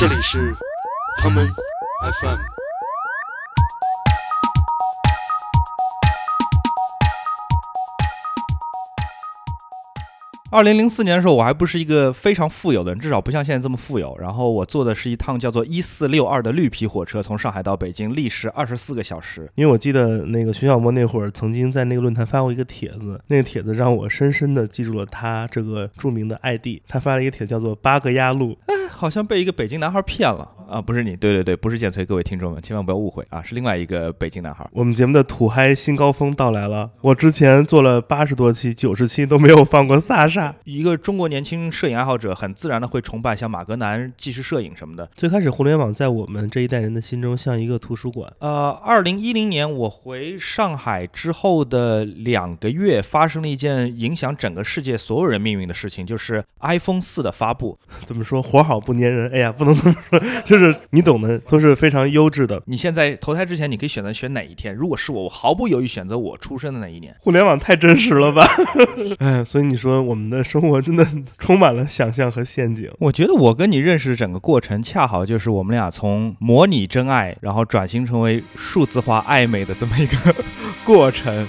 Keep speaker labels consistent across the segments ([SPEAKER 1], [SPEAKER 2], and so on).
[SPEAKER 1] 这里是唐门 FM。
[SPEAKER 2] 二零零四年的时候，我还不是一个非常富有的人，至少不像现在这么富有。然后我坐的是一趟叫做一四六二的绿皮火车，从上海到北京，历时二十四个小时。
[SPEAKER 3] 因为我记得那个徐小沫那会儿曾经在那个论坛发过一个帖子，那个帖子让我深深的记住了他这个著名的 ID。他发了一个帖叫做“八个鸭路”，
[SPEAKER 2] 好像被一个北京男孩骗了啊！不是你，对对对，不是建崔，各位听众们千万不要误会啊，是另外一个北京男孩。
[SPEAKER 3] 我们节目的土嗨新高峰到来了，我之前做了八十多期、九十期都没有放过萨莎。
[SPEAKER 2] 一个中国年轻摄影爱好者，很自然的会崇拜像马格南纪实摄影什么的。
[SPEAKER 3] 最开始，互联网在我们这一代人的心中像一个图书馆。
[SPEAKER 2] 呃，二零一零年我回上海之后的两个月，发生了一件影响整个世界所有人命运的事情，就是 iPhone 四的发布。
[SPEAKER 3] 怎么说？活好不粘人。哎呀，不能这么说，就是你懂的，都是非常优质的。
[SPEAKER 2] 你现在投胎之前，你可以选择选哪一天？如果是我，我毫不犹豫选择我出生的那一年。
[SPEAKER 3] 互联网太真实了吧？哎，所以你说我们的生活真的充满了想象和陷阱。
[SPEAKER 2] 我觉得我跟你认识的整个过程，恰好就是我们俩从模拟真爱，然后转型成为数字化暧昧的这么一个 过程。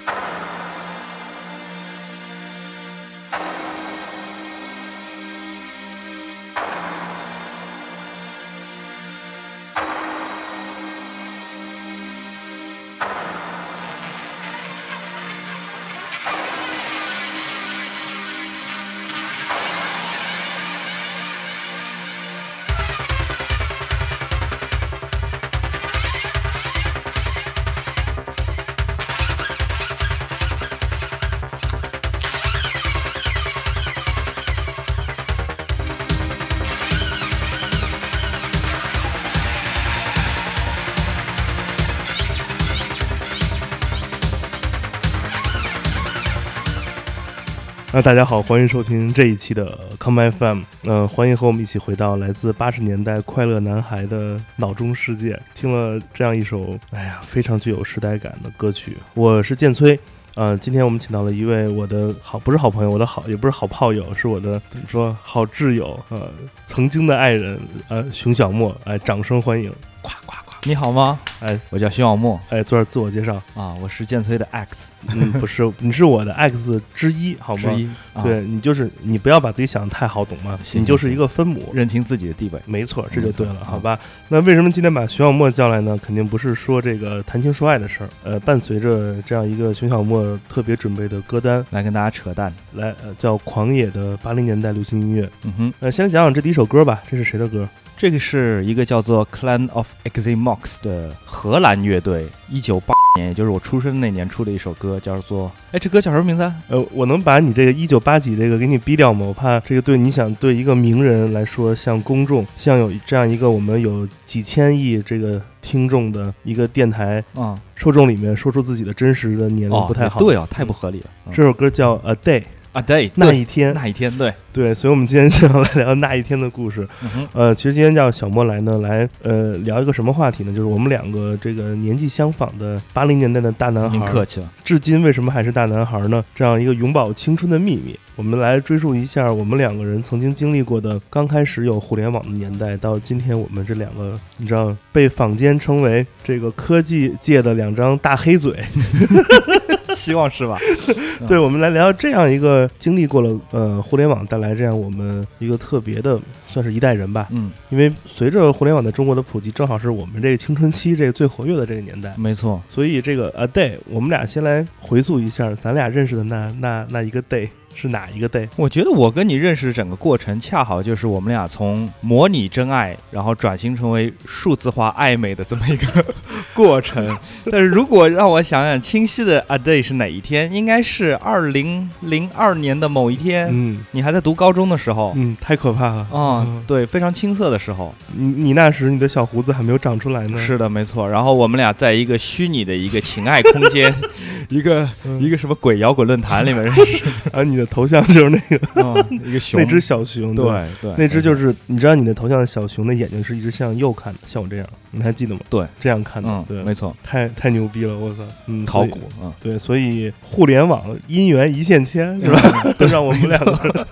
[SPEAKER 3] 那大家好，欢迎收听这一期的 Come FM。嗯，欢迎和我们一起回到来自八十年代快乐男孩的脑中世界。听了这样一首，哎呀，非常具有时代感的歌曲。我是建崔，呃，今天我们请到了一位我的好，不是好朋友，我的好，也不是好炮友，是我的怎么说，好挚友，呃，曾经的爱人，呃，熊小莫，哎，掌声欢迎，
[SPEAKER 2] 夸夸夸！你好吗？
[SPEAKER 3] 哎，
[SPEAKER 2] 我叫徐小沫，
[SPEAKER 3] 哎，做自我介绍。
[SPEAKER 2] 啊，我是剑崔的 X，
[SPEAKER 3] 嗯，不是，你是我的 X 之一，好吗？
[SPEAKER 2] 之一，
[SPEAKER 3] 对你就是你不要把自己想的太好，懂吗？你就是一个分母，
[SPEAKER 2] 认清自己的地位，
[SPEAKER 3] 没错，这就对了，好吧？那为什么今天把徐小沫叫来呢？肯定不是说这个谈情说爱的事儿，呃，伴随着这样一个熊小沫特别准备的歌单。
[SPEAKER 2] 来跟大家扯淡，
[SPEAKER 3] 来，呃，叫狂野的八零年代流行音乐，
[SPEAKER 2] 嗯哼，
[SPEAKER 3] 呃，先讲讲这第一首歌吧，这是谁的歌？
[SPEAKER 2] 这个是一个叫做 Clan of Eximox 的荷兰乐队，一九八年，也就是我出生那年出的一首歌，叫做……哎，这歌叫什么名字？
[SPEAKER 3] 啊呃，我能把你这个一九八几这个给你逼掉吗？我怕这个对你想对一个名人来说，像公众，像有这样一个我们有几千亿这个听众的一个电台
[SPEAKER 2] 啊，
[SPEAKER 3] 受众里面说出自己的真实的年龄不太好。
[SPEAKER 2] 对啊，太不合理了。
[SPEAKER 3] 这首歌叫 A Day。
[SPEAKER 2] 啊，day
[SPEAKER 3] 那一天，
[SPEAKER 2] 那一天，对
[SPEAKER 3] 对，所以我们今天就要来聊那一天的故事。呃，其实今天叫小莫来呢，来呃聊一个什么话题呢？就是我们两个这个年纪相仿的八零年代的大男孩，
[SPEAKER 2] 您客气了。
[SPEAKER 3] 至今为什么还是大男孩呢？这样一个永葆青春的秘密，我们来追溯一下我们两个人曾经经历过的刚开始有互联网的年代，到今天我们这两个，你知道被坊间称为这个科技界的两张大黑嘴。
[SPEAKER 2] 希望是吧？
[SPEAKER 3] 对，我们来聊这样一个经历过了呃互联网带来这样我们一个特别的，算是一代人吧。
[SPEAKER 2] 嗯，
[SPEAKER 3] 因为随着互联网在中国的普及，正好是我们这个青春期这个最活跃的这个年代。
[SPEAKER 2] 没错，
[SPEAKER 3] 所以这个 a day，我们俩先来回溯一下咱俩认识的那那那一个 day。是哪一个 day？
[SPEAKER 2] 我觉得我跟你认识的整个过程，恰好就是我们俩从模拟真爱，然后转型成为数字化暧昧的这么一个 过程。但是如果让我想想清晰的 a day 是哪一天，应该是二零零二年的某一天。
[SPEAKER 3] 嗯，
[SPEAKER 2] 你还在读高中的时候。
[SPEAKER 3] 嗯，太可怕了。
[SPEAKER 2] 啊，对，非常青涩的时候。
[SPEAKER 3] 你你那时你的小胡子还没有长出来呢。
[SPEAKER 2] 是的，没错。然后我们俩在一个虚拟的一个情爱空间，一个一个什么鬼摇滚论坛里面 认识。
[SPEAKER 3] 啊，你的。头像就是那个
[SPEAKER 2] 一个熊，
[SPEAKER 3] 那只小熊，
[SPEAKER 2] 对对，
[SPEAKER 3] 那只就是你知道你的头像小熊的眼睛是一直向右看的，像我这样，你还记得吗？
[SPEAKER 2] 对，
[SPEAKER 3] 这样看的，对，
[SPEAKER 2] 没错，
[SPEAKER 3] 太太牛逼了，我操，嗯，
[SPEAKER 2] 考古，嗯，
[SPEAKER 3] 对，所以互联网姻缘一线牵，是吧？都让我们两个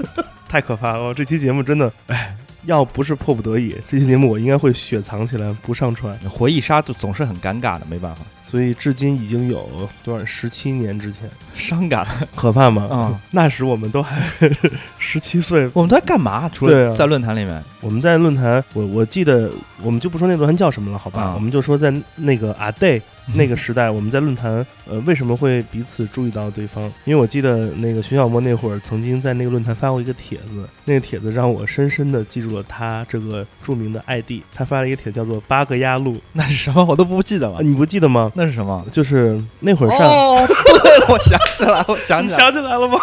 [SPEAKER 3] 太可怕了，这期节目真的，哎。要不是迫不得已，这期节目我应该会雪藏起来不上传。
[SPEAKER 2] 回忆杀就总是很尴尬的，没办法，
[SPEAKER 3] 所以至今已经有多少十七年之前，
[SPEAKER 2] 伤感。
[SPEAKER 3] 可怕吗？
[SPEAKER 2] 嗯，
[SPEAKER 3] 那时我们都还 十七岁，
[SPEAKER 2] 我们都在干嘛？除了在论坛里面，
[SPEAKER 3] 我们在论坛，我我记得我们就不说那论坛叫什么了，好吧？
[SPEAKER 2] 啊
[SPEAKER 3] 我们就说在那个阿 day 那个时代，我们在论坛，呃，为什么会彼此注意到对方？因为我记得那个徐小沫那会儿曾经在那个论坛发过一个帖子，那个帖子让我深深的记住了他这个著名的 ID。他发了一个帖叫做“八个鸭路
[SPEAKER 2] 那是什么？我都不记得”，了
[SPEAKER 3] 啊，。你不记得吗？
[SPEAKER 2] 那是什么？
[SPEAKER 3] 就是那会儿上。
[SPEAKER 2] 哦，对，我想起来了，我想
[SPEAKER 3] 你
[SPEAKER 2] 起来了。
[SPEAKER 3] 想起来了吗？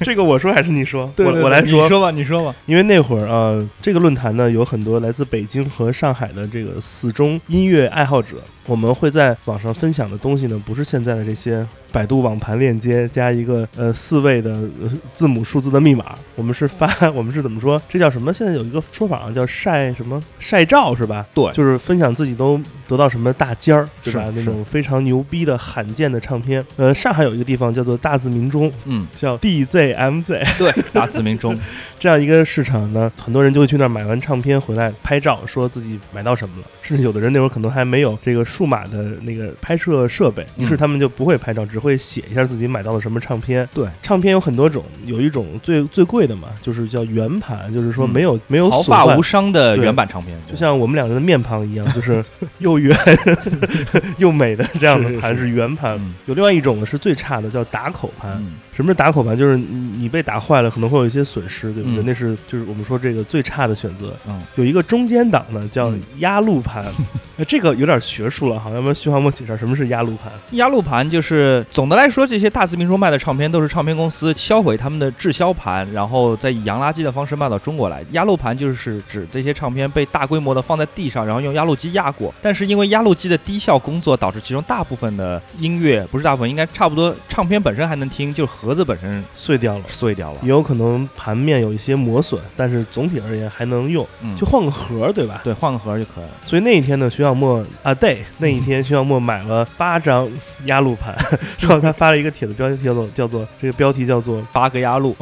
[SPEAKER 3] 这个我说还是你说？
[SPEAKER 2] 对对对
[SPEAKER 3] 我我来
[SPEAKER 2] 你说吧，你说吧。
[SPEAKER 3] 因为那会儿啊、呃这个论坛呢有很多来自北京和上海的这个死忠音乐爱好者，我们会在网上分享的东西呢，不是现在的这些百度网盘链接加一个呃四位的、呃、字母数字的密码，我们是发，我们是怎么说？这叫什么？现在有一个说法啊，叫晒什么晒照是吧？
[SPEAKER 2] 对
[SPEAKER 3] 就是分享自己都得到什么大尖儿，对吧？那种非常牛逼的罕见的唱片。呃，上海有一个地方叫做大字明钟，
[SPEAKER 2] 嗯，
[SPEAKER 3] 叫 DZMZ。
[SPEAKER 2] 对，大字明钟。
[SPEAKER 3] 这样一个市场呢，很多人就会去那儿买完唱片回来拍照，说自己买到什么了。甚至有的人那会儿可能还没有这个数码的那个拍摄设备，于是
[SPEAKER 2] 嗯
[SPEAKER 3] 他们就不会拍照，只会写一下自己买到了什么唱片。
[SPEAKER 2] 对，
[SPEAKER 3] 唱片有很多种，有一种最最贵的嘛，就是叫圆盘，就是说
[SPEAKER 2] 嗯
[SPEAKER 3] 没有、没有
[SPEAKER 2] 毫发无伤的原版唱片，
[SPEAKER 3] 就像我们两个人的面庞一样，就是又圆 又美的这样的盘
[SPEAKER 2] 是
[SPEAKER 3] 是圆盘。
[SPEAKER 2] 嗯
[SPEAKER 3] 有另外一种呢是最差的，叫打口盘。
[SPEAKER 2] 嗯
[SPEAKER 3] 什么是打口盘？就是你你被打坏了，可能会有一些损失，对不对？
[SPEAKER 2] 嗯
[SPEAKER 3] 那是就是我们说这个最差的选择。
[SPEAKER 2] 嗯，
[SPEAKER 3] 有一个中间档呢，叫
[SPEAKER 2] 嗯
[SPEAKER 3] 压路盘，呃这个有点学术了哈，要不要徐航给我解释下什么是压路盘？
[SPEAKER 2] 压路盘就是总的来说，这些大自民说卖的唱片都是唱片公司销毁他们的滞销盘，然后再以洋垃圾的方式卖到中国来。压路盘就是指这些唱片被大规模的放在地上，然后用压路机压过。但是因为压路机的低效工作，导致其中大部分的音乐不是大部分，应该差不多唱片本身还能听，就是盒子本身
[SPEAKER 3] 碎掉了。
[SPEAKER 2] 碎掉了
[SPEAKER 3] 也。有可能盘面有一些磨损，但是总体而言还能用，
[SPEAKER 2] 嗯，
[SPEAKER 3] 就换个盒儿，对吧？
[SPEAKER 2] 对，换个盒就可以了。
[SPEAKER 3] 所以那一天呢，徐小沫啊，day 那一天，徐小沫买了八张压路盘，然后他发了一个帖子，标题叫做叫做这个标题叫做
[SPEAKER 2] 八个压路，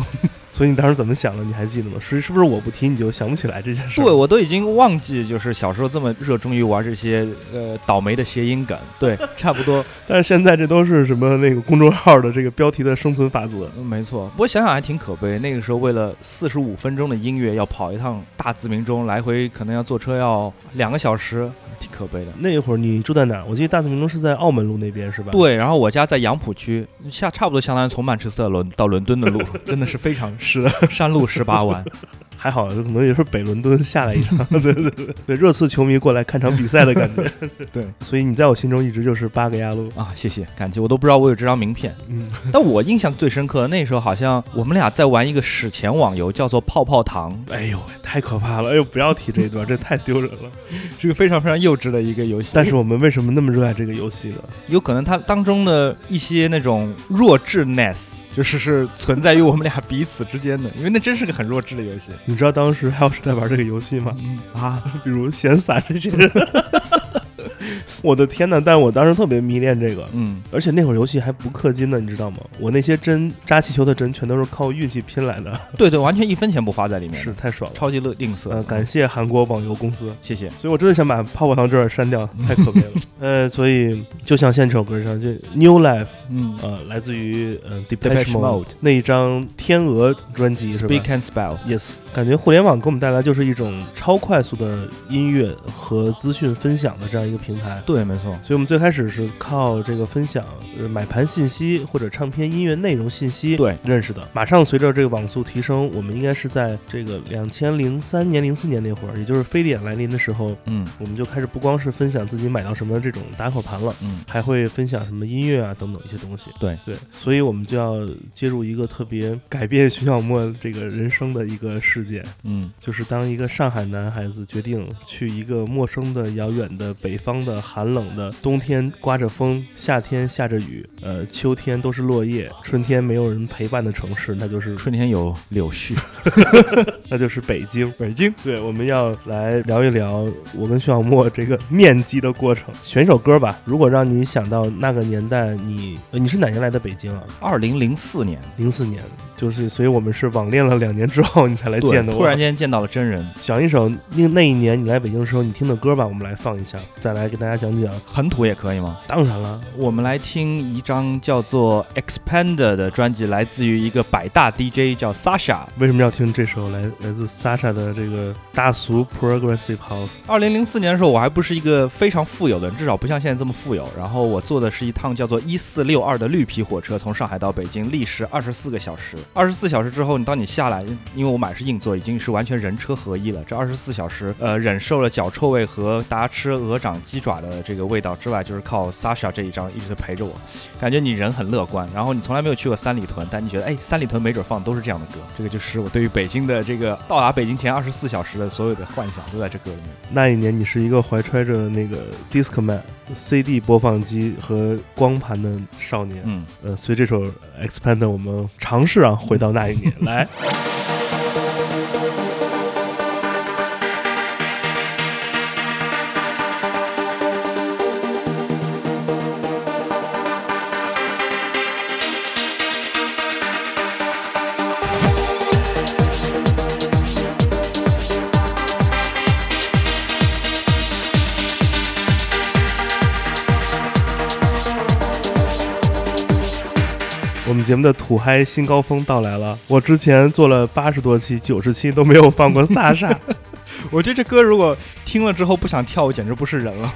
[SPEAKER 3] 所以你当时怎么想的？你还记得吗？是是不是我不提你就想不起来这件事？
[SPEAKER 2] 对，我都已经忘记，就是小时候这么热衷于玩这些呃倒霉的谐音梗。对，差不多。
[SPEAKER 3] 但是现在这都是什么那个公众号的这个标题的生存法则。
[SPEAKER 2] 嗯没错，不过想想还挺可悲。那个时候为了四十五分钟的音乐，要跑一趟大自鸣钟，来回可能要坐车要两个小时，挺可悲的。
[SPEAKER 3] 那会儿你住在哪儿？我记得大自鸣钟是在澳门路那边是吧？，
[SPEAKER 2] 对，然后我家在杨浦区，下差不多相当于从曼彻斯特伦到伦敦的路，真的是非常
[SPEAKER 3] 是的，
[SPEAKER 2] 山路十八弯。
[SPEAKER 3] 还好，可能也是北伦敦下来一场，对对对对，热刺球迷过来看场比赛的感觉。
[SPEAKER 2] 对
[SPEAKER 3] 所以你在我心中一直就是八个亚路。
[SPEAKER 2] 啊，谢谢，感激，我都不知道我有这张名片。
[SPEAKER 3] 嗯，
[SPEAKER 2] 但我印象最深刻，那时候好像我们俩在玩一个史前网游，叫做泡泡糖，
[SPEAKER 3] 哎呦，太可怕了！哎呦，不要提这一段，这太丢人了。
[SPEAKER 2] 是个非常非常幼稚的一个游戏。
[SPEAKER 3] 但是我们为什么那么热爱这个游戏呢？
[SPEAKER 2] 有可能它当中的一些那种弱智 ness，就是是存在于我们俩彼此之间的，因为那真是个很弱智的游戏。
[SPEAKER 3] 你知道当时还有谁在玩这个游戏吗？
[SPEAKER 2] 嗯啊，
[SPEAKER 3] 比如闲散这些人。我的天呐！但是我当时特别迷恋这个，
[SPEAKER 2] 嗯，
[SPEAKER 3] 而且那会儿游戏还不氪金呢，你知道吗？我那些针扎气球的针全都是靠运气拼来的，
[SPEAKER 2] 对对，完全一分钱不花在里面，
[SPEAKER 3] 是太爽了。
[SPEAKER 2] 超级乐吝啬。
[SPEAKER 3] 呃，感谢韩国网游公司，
[SPEAKER 2] 谢谢。
[SPEAKER 3] 所以我真的想把泡泡糖这段删掉，太可悲了。呃，所以就像现在这首歌上，就 New Life，
[SPEAKER 2] 嗯
[SPEAKER 3] 呃，来自于呃
[SPEAKER 2] Depeche
[SPEAKER 3] Depeche Mode 那一张天鹅专辑是吧
[SPEAKER 2] ，Speak and Spell。
[SPEAKER 3] 感觉互联网给我们带来就是一种超快速的音乐和资讯分享的这样一个平台。
[SPEAKER 2] 对，没错。
[SPEAKER 3] 所以我们最开始是靠这个分享呃买盘信息或者唱片音乐内容信息
[SPEAKER 2] 对
[SPEAKER 3] 认识的。马上随着这个网速提升，我们应该是在这个两千零三年、零四年那会儿，也就是非典来临的时候，
[SPEAKER 2] 嗯
[SPEAKER 3] 我们就开始不光是分享自己买到什么这种打口盘了。
[SPEAKER 2] 嗯，
[SPEAKER 3] 还会分享什么音乐啊等等一些东西，
[SPEAKER 2] 对
[SPEAKER 3] 对，所以我们就要接入一个特别改变徐小沫这个人生的一个事件，
[SPEAKER 2] 嗯
[SPEAKER 3] 就是当一个上海男孩子决定去一个陌生的、遥远的北方的寒冷的冬天，刮着风，夏天下着雨，呃，秋天都是落叶，春天没有人陪伴的城市，那就是
[SPEAKER 2] 春天有柳絮。
[SPEAKER 3] 那就是北京。
[SPEAKER 2] 北京。
[SPEAKER 3] 对，我们要来聊一聊我跟徐小沫这个面基的过程。选一首歌吧，如果让你想到那个年代，你呃你是哪年来的北京啊？
[SPEAKER 2] 二零零四年，
[SPEAKER 3] 零四年，就是，所以我们是网恋了两年之后你才来
[SPEAKER 2] 对
[SPEAKER 3] 见的。
[SPEAKER 2] 突然间见到了真人，
[SPEAKER 3] 想一首那那一年你来北京的时候你听的歌吧，我们来放一下，再来给大家讲讲。
[SPEAKER 2] 很土也可以吗？
[SPEAKER 3] 当然了，
[SPEAKER 2] 我们来听一张叫做《Expander》的专辑，来自于一个百大 DJ 叫 Sasha。
[SPEAKER 3] 为什么要听这首来来自 Sasha 的这个大俗 Progressive House？
[SPEAKER 2] 二零零四年的时候，我还不是一个非常富有的人，至少不像现在这么富有。然后我坐的是一趟叫做一四六二的绿皮火车，从上海到北京，历时二十四个小时。二十四小时之后，你当你下来，因为我买是硬座，已经是完全人车合一了。这二十四小时，呃，忍受了脚臭味和大家吃鹅掌鸡爪的这个味道之外，就是靠 Sasha 这一张一直在陪着我，感觉你人很乐观。然后你从来没有去过三里屯，但你觉得，哎，三里屯没准放的都是这样的歌。这个就是我对于北京的这个到达北京前二十四小时的所有的幻想，都在这歌里面。
[SPEAKER 3] 那一年你是一个怀揣着那个 Discman CD 播放机和光盘的少年。
[SPEAKER 2] 嗯。
[SPEAKER 3] 呃，所以这首 Expander，我们尝试啊回到那一年来。节目的土嗨新高峰到来了。我之前做了八十多期、九十期都没有放过萨沙。
[SPEAKER 2] 我觉得这歌如果听了之后不想跳舞，简直不是人了。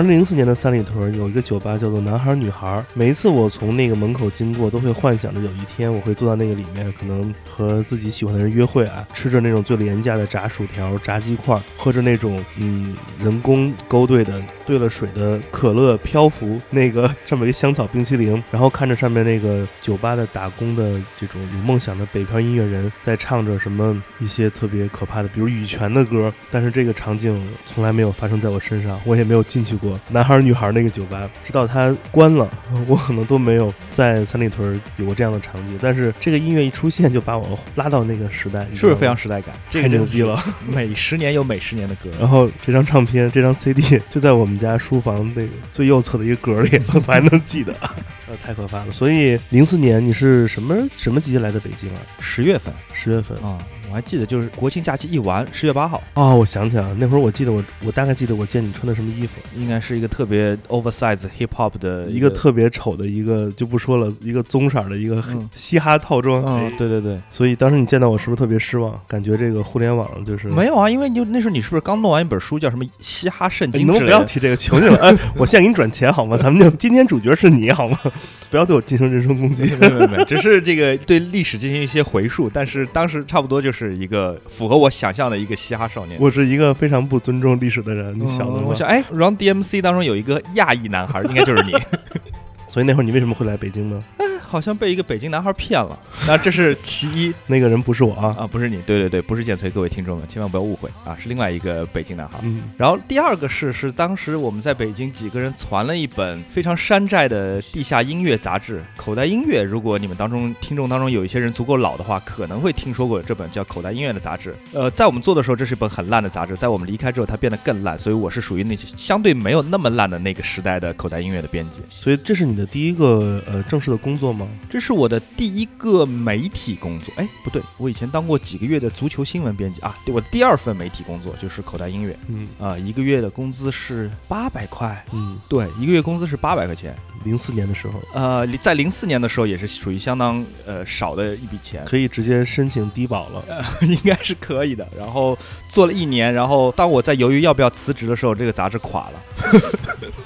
[SPEAKER 2] 二零零四年的三里屯有一个酒吧叫做“男孩女孩”，每一次我从那个门口经过，都会幻想着有一天我会坐在那个里面，可能和自己喜欢的人约会啊，吃着那种最廉价的炸薯条、炸鸡块，喝着那种嗯人工勾兑的兑了水的可乐漂浮，那个上面一个香草冰淇淋，然后看着上面那个酒吧的打工的这种有梦想的北漂音乐人在唱着什么一些特别可怕的，比如羽泉的歌，但是这个场景从来没有发生在我身上，我也没有进去过。男孩女孩那个酒吧，直到它关了，我可能都没有在三里屯有过这样的场景。但是这个音乐一出现，就把我拉到那个时代，是不是非常时代感？
[SPEAKER 3] 太牛逼了！
[SPEAKER 2] 每十年有每十年的歌。
[SPEAKER 3] 然后这张唱片、这张 CD 就在我们家书房那个最右侧的一个格里，我还能记得，呃，太可怕了。所以零四年你是什么什么季节来的北京啊？
[SPEAKER 2] 十月份，
[SPEAKER 3] 十月份
[SPEAKER 2] 啊。我还记得就是国庆假期一完，十月八号，
[SPEAKER 3] 哦，我想起来了，那会儿我记得我我大概记得我见你穿的什么衣服，
[SPEAKER 2] 应该是一个特别 oversize hip hop 的
[SPEAKER 3] 一个特别丑的一个就不说了，一个棕色的一个
[SPEAKER 2] 嗯
[SPEAKER 3] 嘻哈套装。
[SPEAKER 2] 嗯
[SPEAKER 3] 哎，
[SPEAKER 2] 对对对，
[SPEAKER 3] 所以当时你见到我是不是特别失望？感觉这个互联网就是
[SPEAKER 2] 没有啊，因为你就那时候你是不是刚弄完一本书，叫什么《嘻哈圣经
[SPEAKER 3] 哎你》能不
[SPEAKER 2] 之类的？
[SPEAKER 3] 能不要提这个？求你了，哎，我现在给你转钱好吗？咱们就今天主角是你好吗？不要对我进行人身攻击。
[SPEAKER 2] 没没没，只是这个对历史进行一些回溯，但是当时差不多就是一个符合我想象的一个嘻哈少年。
[SPEAKER 3] 我是一个非常不尊重历史的人，你想的吗？
[SPEAKER 2] 嗯我想，哎，Run DMC 当中有一个亚裔男孩，应该就是你。
[SPEAKER 3] 所以那会儿你为什么会来北京呢？
[SPEAKER 2] 好像被一个北京男孩骗了，那这是其一
[SPEAKER 3] 那个人不是我啊。
[SPEAKER 2] 啊，不是你，对对对，不是剑崔，各位听众们千万不要误会啊，是另外一个北京男孩。
[SPEAKER 3] 嗯，
[SPEAKER 2] 然后第二个是是当时我们在北京几个人攒了一本非常山寨的地下音乐杂志《口袋音乐》。如果你们当中听众当中有一些人足够老的话，可能会听说过这本叫《口袋音乐》的杂志。呃，在我们做的时候，这是一本很烂的杂志；在我们离开之后，它变得更烂。所以我是属于那些相对没有那么烂的那个时代的口袋音乐的编辑。
[SPEAKER 3] 所以这是你的第一个呃正式的工作吗？
[SPEAKER 2] 这是我的第一个媒体工作。哎，不对，我以前当过几个月的足球新闻编辑啊。对，我第二份媒体工作就是口袋音乐
[SPEAKER 3] 嗯
[SPEAKER 2] 啊、一个月的工资是八百块。
[SPEAKER 3] 嗯，
[SPEAKER 2] 对，一个月工资是八百块钱。
[SPEAKER 3] 零四年的时候
[SPEAKER 2] 呃，在零四年的时候也是属于相当呃少的一笔钱，
[SPEAKER 3] 可以直接申请低保了。
[SPEAKER 2] 应该是可以的。然后做了一年，然后当我在犹豫要不要辞职的时候，这个杂志垮了。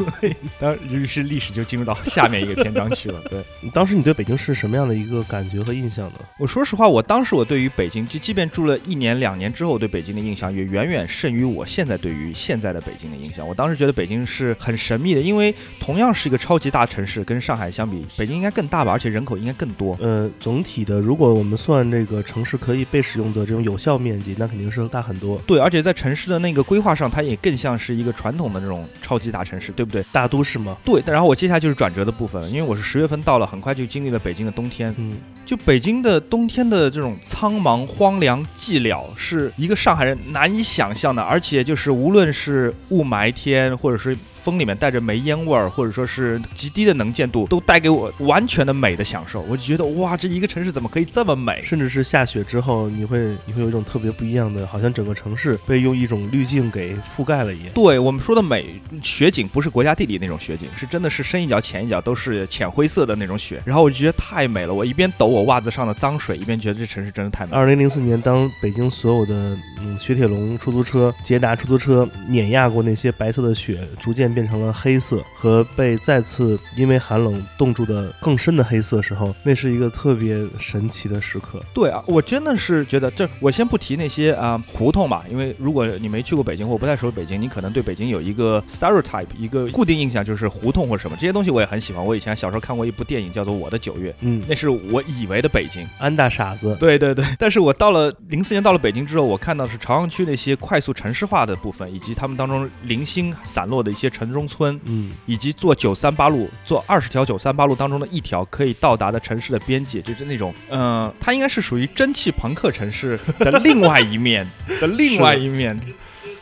[SPEAKER 2] 当于是历史就进入到下面一个篇章去了。对
[SPEAKER 3] 当时你对北京是什么样的一个感觉和印象呢？
[SPEAKER 2] 我说实话，我当时我对于北京，就即便住了一年两年之后，我对北京的印象也远远胜于我现在对于现在的北京的印象。我当时觉得北京是很神秘的，因为同样是一个超级大城市，跟上海相比，北京应该更大吧，而且人口应该更多。
[SPEAKER 3] 呃，总体的，如果我们算这个城市可以被使用的这种有效面积，那肯定是大很多。
[SPEAKER 2] 对，而且在城市的那个规划上，它也更像是一个传统的那种超级大城市，对不对？
[SPEAKER 3] 大都市嘛，
[SPEAKER 2] 对。然后我接下来就是转折的部分，因为我是十月份到了，很快就经历了北京的冬天。
[SPEAKER 3] 嗯，
[SPEAKER 2] 就北京的冬天的这种苍茫、荒凉、寂寥，是一个上海人难以想象的。而且就是无论是雾霾天，或者是风里面带着煤烟味儿，或者说是极低的能见度，都带给我完全的美的享受。我就觉得哇，这一个城市怎么可以这么美？
[SPEAKER 3] 甚至是下雪之后，你会你会有一种特别不一样的，好像整个城市被用一种滤镜给覆盖了一样。
[SPEAKER 2] 对我们说的美，雪景不是国家地理那种雪景，是真的是深一脚浅一脚都是浅灰色的那种雪。然后我就觉得太美了，我一边抖我袜子上的脏水，一边觉得这城市真的太美了。
[SPEAKER 3] 二零零四年，当北京所有的嗯雪铁龙出租车、捷达出租车碾压过那些白色的雪，逐渐变成了黑色，和被再次因为寒冷冻住的更深的黑色时候，那是一个特别神奇的时刻。
[SPEAKER 2] 对啊，我真的是觉得这，我先不提那些啊、胡同吧，因为如果你没去过北京或不太熟北京，你可能对北京有一个 stereotype，一个固定印象就是胡同或者什么这些东西，我也很喜欢。我以前小时候看过一部电影叫做《我的九月》，
[SPEAKER 3] 嗯，
[SPEAKER 2] 那是我以为的北京。
[SPEAKER 3] 安大傻子，
[SPEAKER 2] 对对对，但是我到了零四年到了北京之后，我看到是朝阳区那些快速城市化的部分，以及他们当中零星散落的一些城中村，
[SPEAKER 3] 嗯，
[SPEAKER 2] 以及坐九三八路，坐二十条九三八路当中的一条可以到达的城市的边界，就是那种，嗯、它应该是属于蒸汽朋克城市的另外一面 的。另外一面，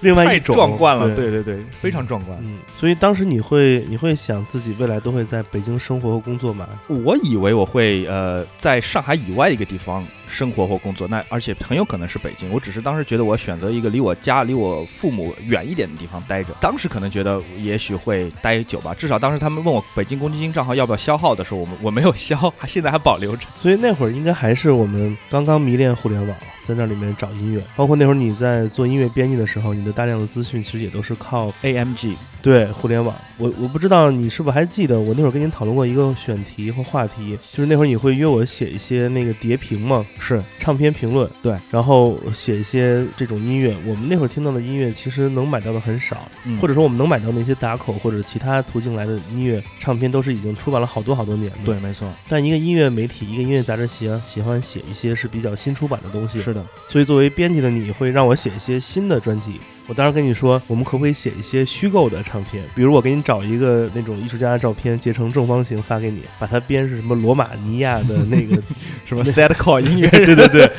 [SPEAKER 3] 另外一种
[SPEAKER 2] 壮观了，
[SPEAKER 3] 对。
[SPEAKER 2] 对对对，非常壮观。
[SPEAKER 3] 嗯，所以当时你会你会想自己未来都会在北京生活和工作吗？
[SPEAKER 2] 我以为我会呃在上海以外一个地方生活或工作，那而且很有可能是北京。我只是当时觉得我选择一个离我家、离我父母远一点的地方待着。当时可能觉得也许会待久吧，至少当时他们问我北京公积金账号要不要消耗的时候，我们我没有消，还现在还保留着。
[SPEAKER 3] 所以那会儿应该还是我们刚刚迷恋互联网，在那里面找音乐，包括那会儿你在做音乐编辑的时候，你的大量的资讯其实也都是靠
[SPEAKER 2] AMG
[SPEAKER 3] 对互联网。我我不知道你是不是还记得，我那会儿跟你讨论过一个选题或话题，就是那会儿你会约我写一些那个叠屏嘛，
[SPEAKER 2] 是
[SPEAKER 3] 唱片评论，
[SPEAKER 2] 对，
[SPEAKER 3] 然后写一些这种音乐。我们那会儿听到的音乐，其实能买到的很少，
[SPEAKER 2] 嗯
[SPEAKER 3] 或者说我们能买到那些打口或者其他途径来的音乐唱片，都是已经出版了好多好多年的。
[SPEAKER 2] 对，没错，
[SPEAKER 3] 但一个音乐媒体，一个音乐杂志喜欢喜欢写一些是比较新出版的东西，
[SPEAKER 2] 是的，
[SPEAKER 3] 所以作为编辑的你会让我写一些新的专辑。我当时跟你说，我们可不可以写一些虚构的唱片？比如我给你找一个那种艺术家的照片，截成正方形发给你，把它编是什么罗马尼亚的那个
[SPEAKER 2] 什么 sad core 音乐
[SPEAKER 3] 对对对，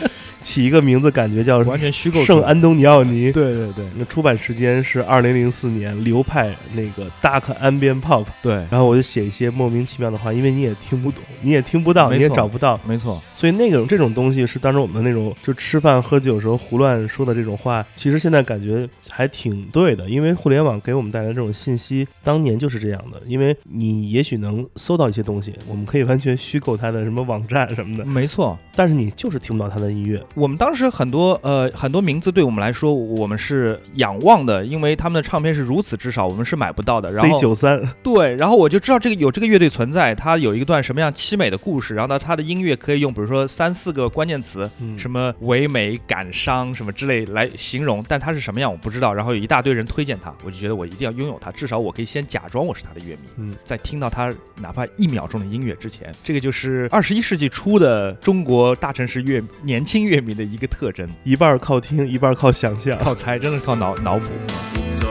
[SPEAKER 3] 起一个名字，感觉叫
[SPEAKER 2] 完全虚构。
[SPEAKER 3] 圣安东尼奥尼。
[SPEAKER 2] 对对对
[SPEAKER 3] 那出版时间是二零零四年，流派那个 Dark Ambient Pop。
[SPEAKER 2] 对，
[SPEAKER 3] 然后我就写一些莫名其妙的话，因为你也听不懂，你也听不到，你也找不到，
[SPEAKER 2] 没错，
[SPEAKER 3] 所以那种这种东西是当时我们那种就吃饭喝酒时候胡乱说的这种话，其实现在感觉还挺对的，因为互联网给我们带来这种信息，当年就是这样的。因为你也许能搜到一些东西，我们可以完全虚构它的什么网站什么的，
[SPEAKER 2] 没错。
[SPEAKER 3] 但是你就是听不到它的音乐。
[SPEAKER 2] 我们当时很多呃很多名字对我们来说，我们是仰望的，因为他们的唱片是如此之少，我们是买不到的。然
[SPEAKER 3] C
[SPEAKER 2] 后
[SPEAKER 3] 九三，
[SPEAKER 2] 对，然后我就知道这个有这个乐队存在，它有一段什么样凄美的故事，然后呢，它的音乐可以用比如说三四个关键词，
[SPEAKER 3] 嗯
[SPEAKER 2] 什么唯美、感伤什么之类来形容，但它是什么样我不知道。然后有一大堆人推荐它，我就觉得我一定要拥有它，至少我可以先假装我是他的乐迷，
[SPEAKER 3] 嗯，
[SPEAKER 2] 在听到他哪怕一秒钟的音乐之前，这个就是二十一世纪初的中国大城市乐年轻乐迷的一个特征，
[SPEAKER 3] 一半靠听，一半靠想象。
[SPEAKER 2] 靠猜，真的是靠脑脑补。
[SPEAKER 4] It's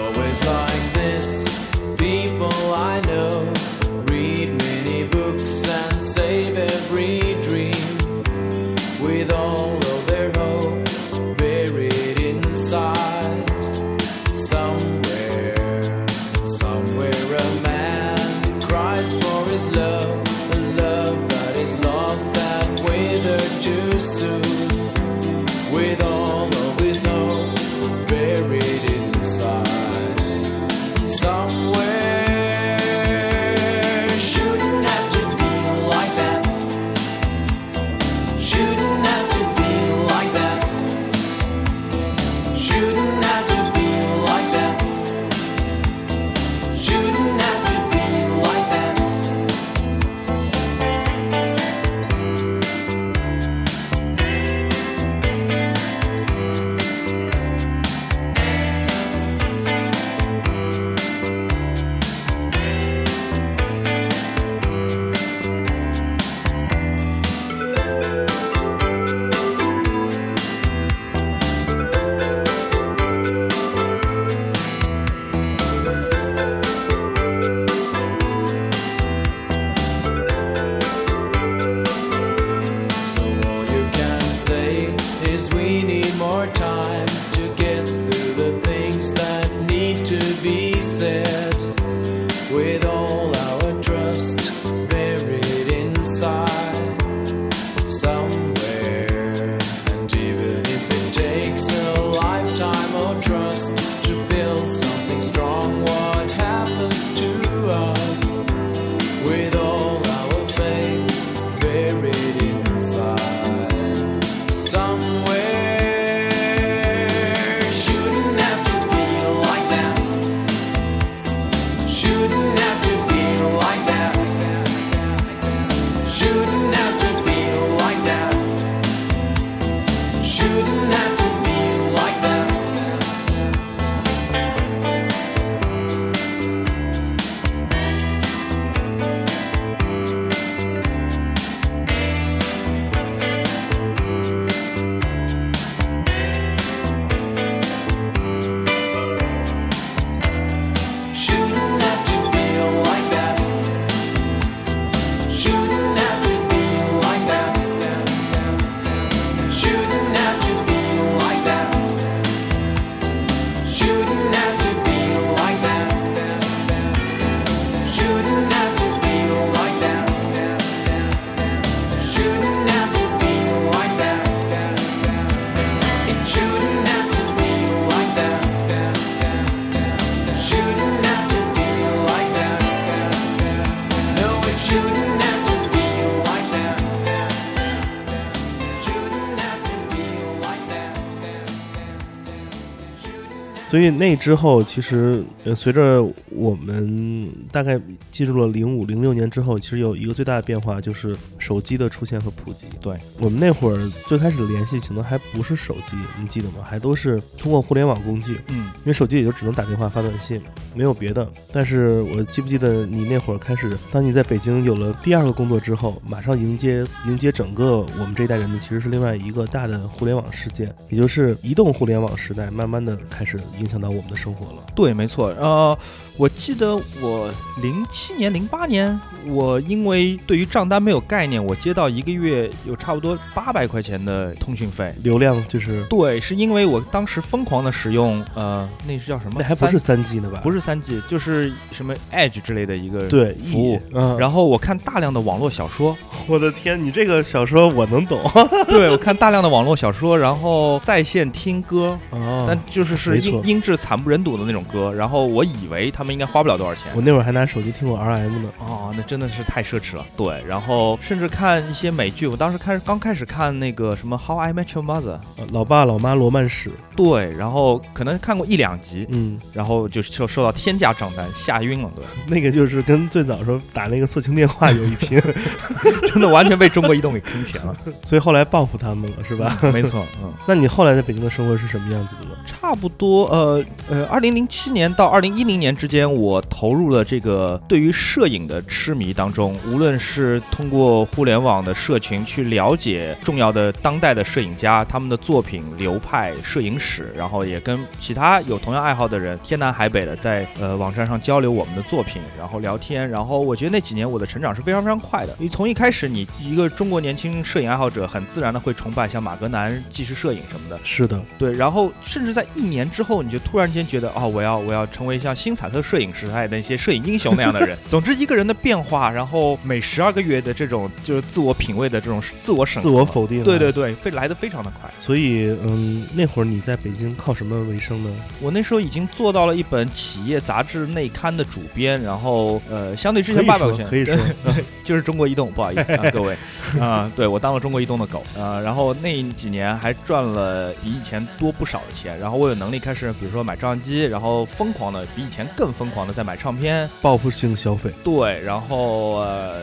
[SPEAKER 3] 所以那之后，其实呃，随着我们大概进入了零五零六年之后，其实有一个最大的变化，就是手机的出现和普及。
[SPEAKER 2] 对
[SPEAKER 3] 我们那会儿最开始的联系，可能还不是手机，你记得吗？还都是通过互联网工具，
[SPEAKER 2] 嗯，
[SPEAKER 3] 因为手机也就只能打电话、发短信，没有别的。但是我记不记得你那会儿开始，当你在北京有了第二个工作之后，马上迎接迎接整个我们这一代人的，其实是另外一个大的互联网事件，也就是移动互联网时代，慢慢的开始影响到我们的生活了。
[SPEAKER 2] 对，没错。呃，我记得我零七年、零八年，我因为对于账单没有概念，我接到一个月有差不多八百块钱的通讯费。
[SPEAKER 3] 流量就是
[SPEAKER 2] 对，是因为我当时疯狂的使用，呃，那是叫什么？
[SPEAKER 3] 那还不是三 G 呢吧？
[SPEAKER 2] 不是三 G，就是什么 Edge 之类的一个
[SPEAKER 3] 对
[SPEAKER 2] 服务。
[SPEAKER 3] 嗯，
[SPEAKER 2] 然后我看大量的网络小说，
[SPEAKER 3] 我的天，你这个小说我能懂。
[SPEAKER 2] 对我看大量的网络小说，然后在线听歌，
[SPEAKER 3] 哦
[SPEAKER 2] 但就是是音音质惨不忍睹的那种歌。然后我以为他们应该花不了多少钱
[SPEAKER 3] 我。那会儿还拿手机听过 RM 呢。
[SPEAKER 2] 哦，那真的是太奢侈了。对，然后甚至看一些美剧，我当时开始刚开始看那个什么《How I Met Your Mother》，
[SPEAKER 3] 呃老爸老妈罗曼史，
[SPEAKER 2] 对，然后可能看过一两集，
[SPEAKER 3] 嗯，
[SPEAKER 2] 然后就受受到天价账单，吓晕了，对，
[SPEAKER 3] 那个就是跟最早时候打那个色情电话有一拼，
[SPEAKER 2] 真的完全被中国移动给坑钱了，
[SPEAKER 3] 所以后来报复他们了，是吧？
[SPEAKER 2] 没错，嗯。
[SPEAKER 3] 那你后来在北京的生活是什么样子的呢？
[SPEAKER 2] 差不多，呃呃，二零零七年到二零一零年之间，我投入了这个对于摄影的痴迷当中。无论是通过互联网的社群去了解重要的当代的摄影家他们的作品、流派、摄影史，然后也跟其他有同样爱好的人天南海北的在呃网站上交流我们的作品，然后聊天。然后我觉得那几年我的成长是非常非常快的。你从一开始，你一个中国年轻摄影爱好者，很自然的会崇拜像马格南纪实摄影什么的。
[SPEAKER 3] 是的，
[SPEAKER 2] 对，然后甚至在一年之后，你就突然间觉得，哦，我要我要成为像新彩色摄影时代的那些摄影英雄那样的人。总之，一个人的变化，然后每十二个月的这种就是自我品味的这种自我审核，
[SPEAKER 3] 自我否定。啊
[SPEAKER 2] 对对。对，非来的非常的快。
[SPEAKER 3] 所以，嗯，那会儿你在北京靠什么为生呢？
[SPEAKER 2] 我那时候已经做到了一本企业杂志内刊的主编，然后呃，相对之前八百块钱，
[SPEAKER 3] 可以说，
[SPEAKER 2] 就是中国移动，不好意思啊，各位啊、对我当了中国移动的狗啊、然后那几年还赚了比以前多不少的钱，然后我有能力开始，比如说买照相机，然后疯狂的比以前更疯狂的在买唱片，
[SPEAKER 3] 报复性消费。
[SPEAKER 2] 对，然后呃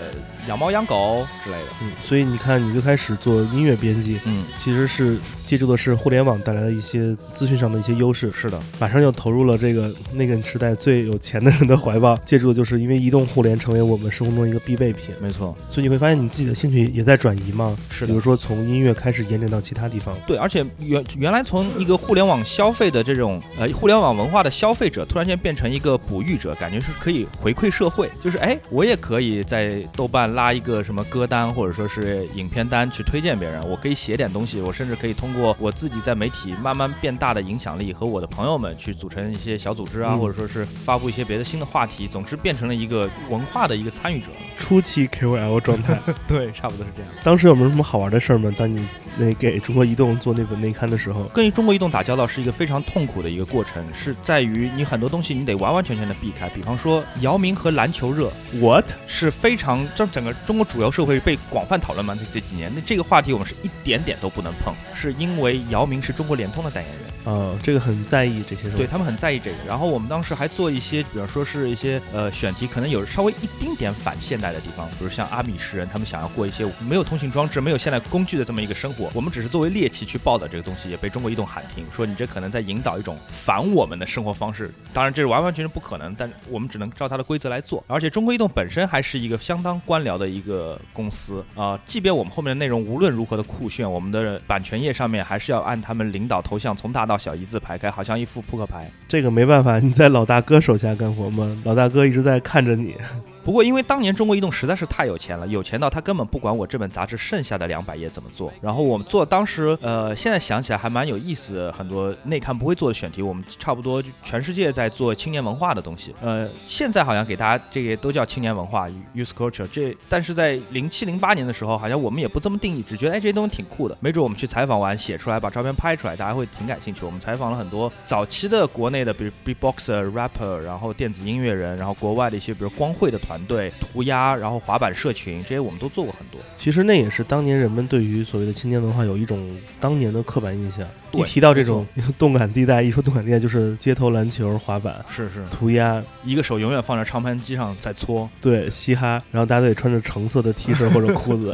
[SPEAKER 2] 养猫养狗之类的，
[SPEAKER 3] 嗯，所以你看，你最开始做音乐编辑，
[SPEAKER 2] 嗯，
[SPEAKER 3] 其实是借助的是互联网带来的一些资讯上的一些优势，
[SPEAKER 2] 是的，
[SPEAKER 3] 马上又投入了这个那个时代最有钱的人的怀抱，借助的就是因为移动互联成为我们生活中一个必备品，
[SPEAKER 2] 没错，
[SPEAKER 3] 所以你会发现你自己的兴趣也在转移嘛，
[SPEAKER 2] 是的。
[SPEAKER 3] 比如。说从音乐开始延展到其他地方，
[SPEAKER 2] 对，而且原原来从一个互联网消费的这种呃互联网文化的消费者，突然间变成一个哺育者，感觉是可以回馈社会，就是哎，我也可以在豆瓣拉一个什么歌单或者说是影片单去推荐别人，我可以写点东西，我甚至可以通过我自己在媒体慢慢变大的影响力和我的朋友们去组成一些小组织啊，
[SPEAKER 3] 嗯
[SPEAKER 2] 或者说是发布一些别的新的话题，总之变成了一个文化的一个参与者。
[SPEAKER 3] 初期 KOL 状态。
[SPEAKER 2] 对，差不多是这样。
[SPEAKER 3] 当时有没有什么好玩的事儿吗？当你那给中国移动做那本内刊的时候，
[SPEAKER 2] 跟中国移动打交道是一个非常痛苦的一个过程，是在于你很多东西你得完完全全的避开。比方说姚明和篮球热
[SPEAKER 3] What？
[SPEAKER 2] 是非常这整个中国主流社会被广泛讨论嘛？这这几年，那这个话题我们是一点点都不能碰，是因为姚明是中国联通的代言人。
[SPEAKER 3] 呃、这个很在意这些。
[SPEAKER 2] 对他们很在意这个。然后我们当时还做一些，比方说是一些呃选题，可能有稍微一丁点反现代的地方，比如像阿米什人，他们想要过一些没有通信装置、没有现代工具的这么一个生活，我们只是作为猎奇去报道这个东西，也被中国移动喊停，说你这可能在引导一种反我们的生活方式。当然这是完完全全不可能，但我们只能照它的规则来做。而且中国移动本身还是一个相当官僚的一个公司啊、即便我们后面的内容无论如何的酷炫，我们的版权页上面还是要按他们领导头像从大到小一字排开，好像一副扑克牌。
[SPEAKER 3] 这个没办法，你在老大哥手下干活吗，老大哥一直在看着你。
[SPEAKER 2] 不过，因为当年中国移动实在是太有钱了，有钱到他根本不管我这本杂志剩下的两百页怎么做。然后我们做当时，呃，现在想起来还蛮有意思，很多内刊不会做的选题，我们差不多全世界在做青年文化的东西。呃，现在好像给大家这个都叫青年文化 （youth culture）。这但是在零七零八年的时候，好像我们也不这么定义，只觉得哎这些东西挺酷的。没准我们去采访完写出来，把照片拍出来，大家会挺感兴趣。我们采访了很多早期的国内的，比如 beatboxer、rapper，然后电子音乐人，然后国外的一些比如光绘的团队、涂鸦，然后滑板社群，这些我们都做过很多。
[SPEAKER 3] 其实那也是当年人们对于所谓的青年文化有一种当年的刻板印象。
[SPEAKER 2] 对
[SPEAKER 3] 一提到这种 动感地带，一说动感地带就是街头篮球、滑板、
[SPEAKER 2] 是是，
[SPEAKER 3] 涂鸦，
[SPEAKER 2] 一个手永远放在唱盘机上在搓，
[SPEAKER 3] 对，嘻哈，然后大家都得穿着橙色的 T 恤或者裤子，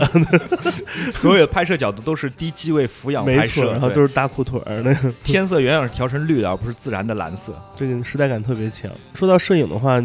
[SPEAKER 2] 所有的拍摄角度都是低机位俯仰，拍摄，
[SPEAKER 3] 然后都是大裤腿儿，那个
[SPEAKER 2] 天色远远是调成绿的，而不是自然的蓝色。
[SPEAKER 3] 这个时代感特别强。说到摄影的话，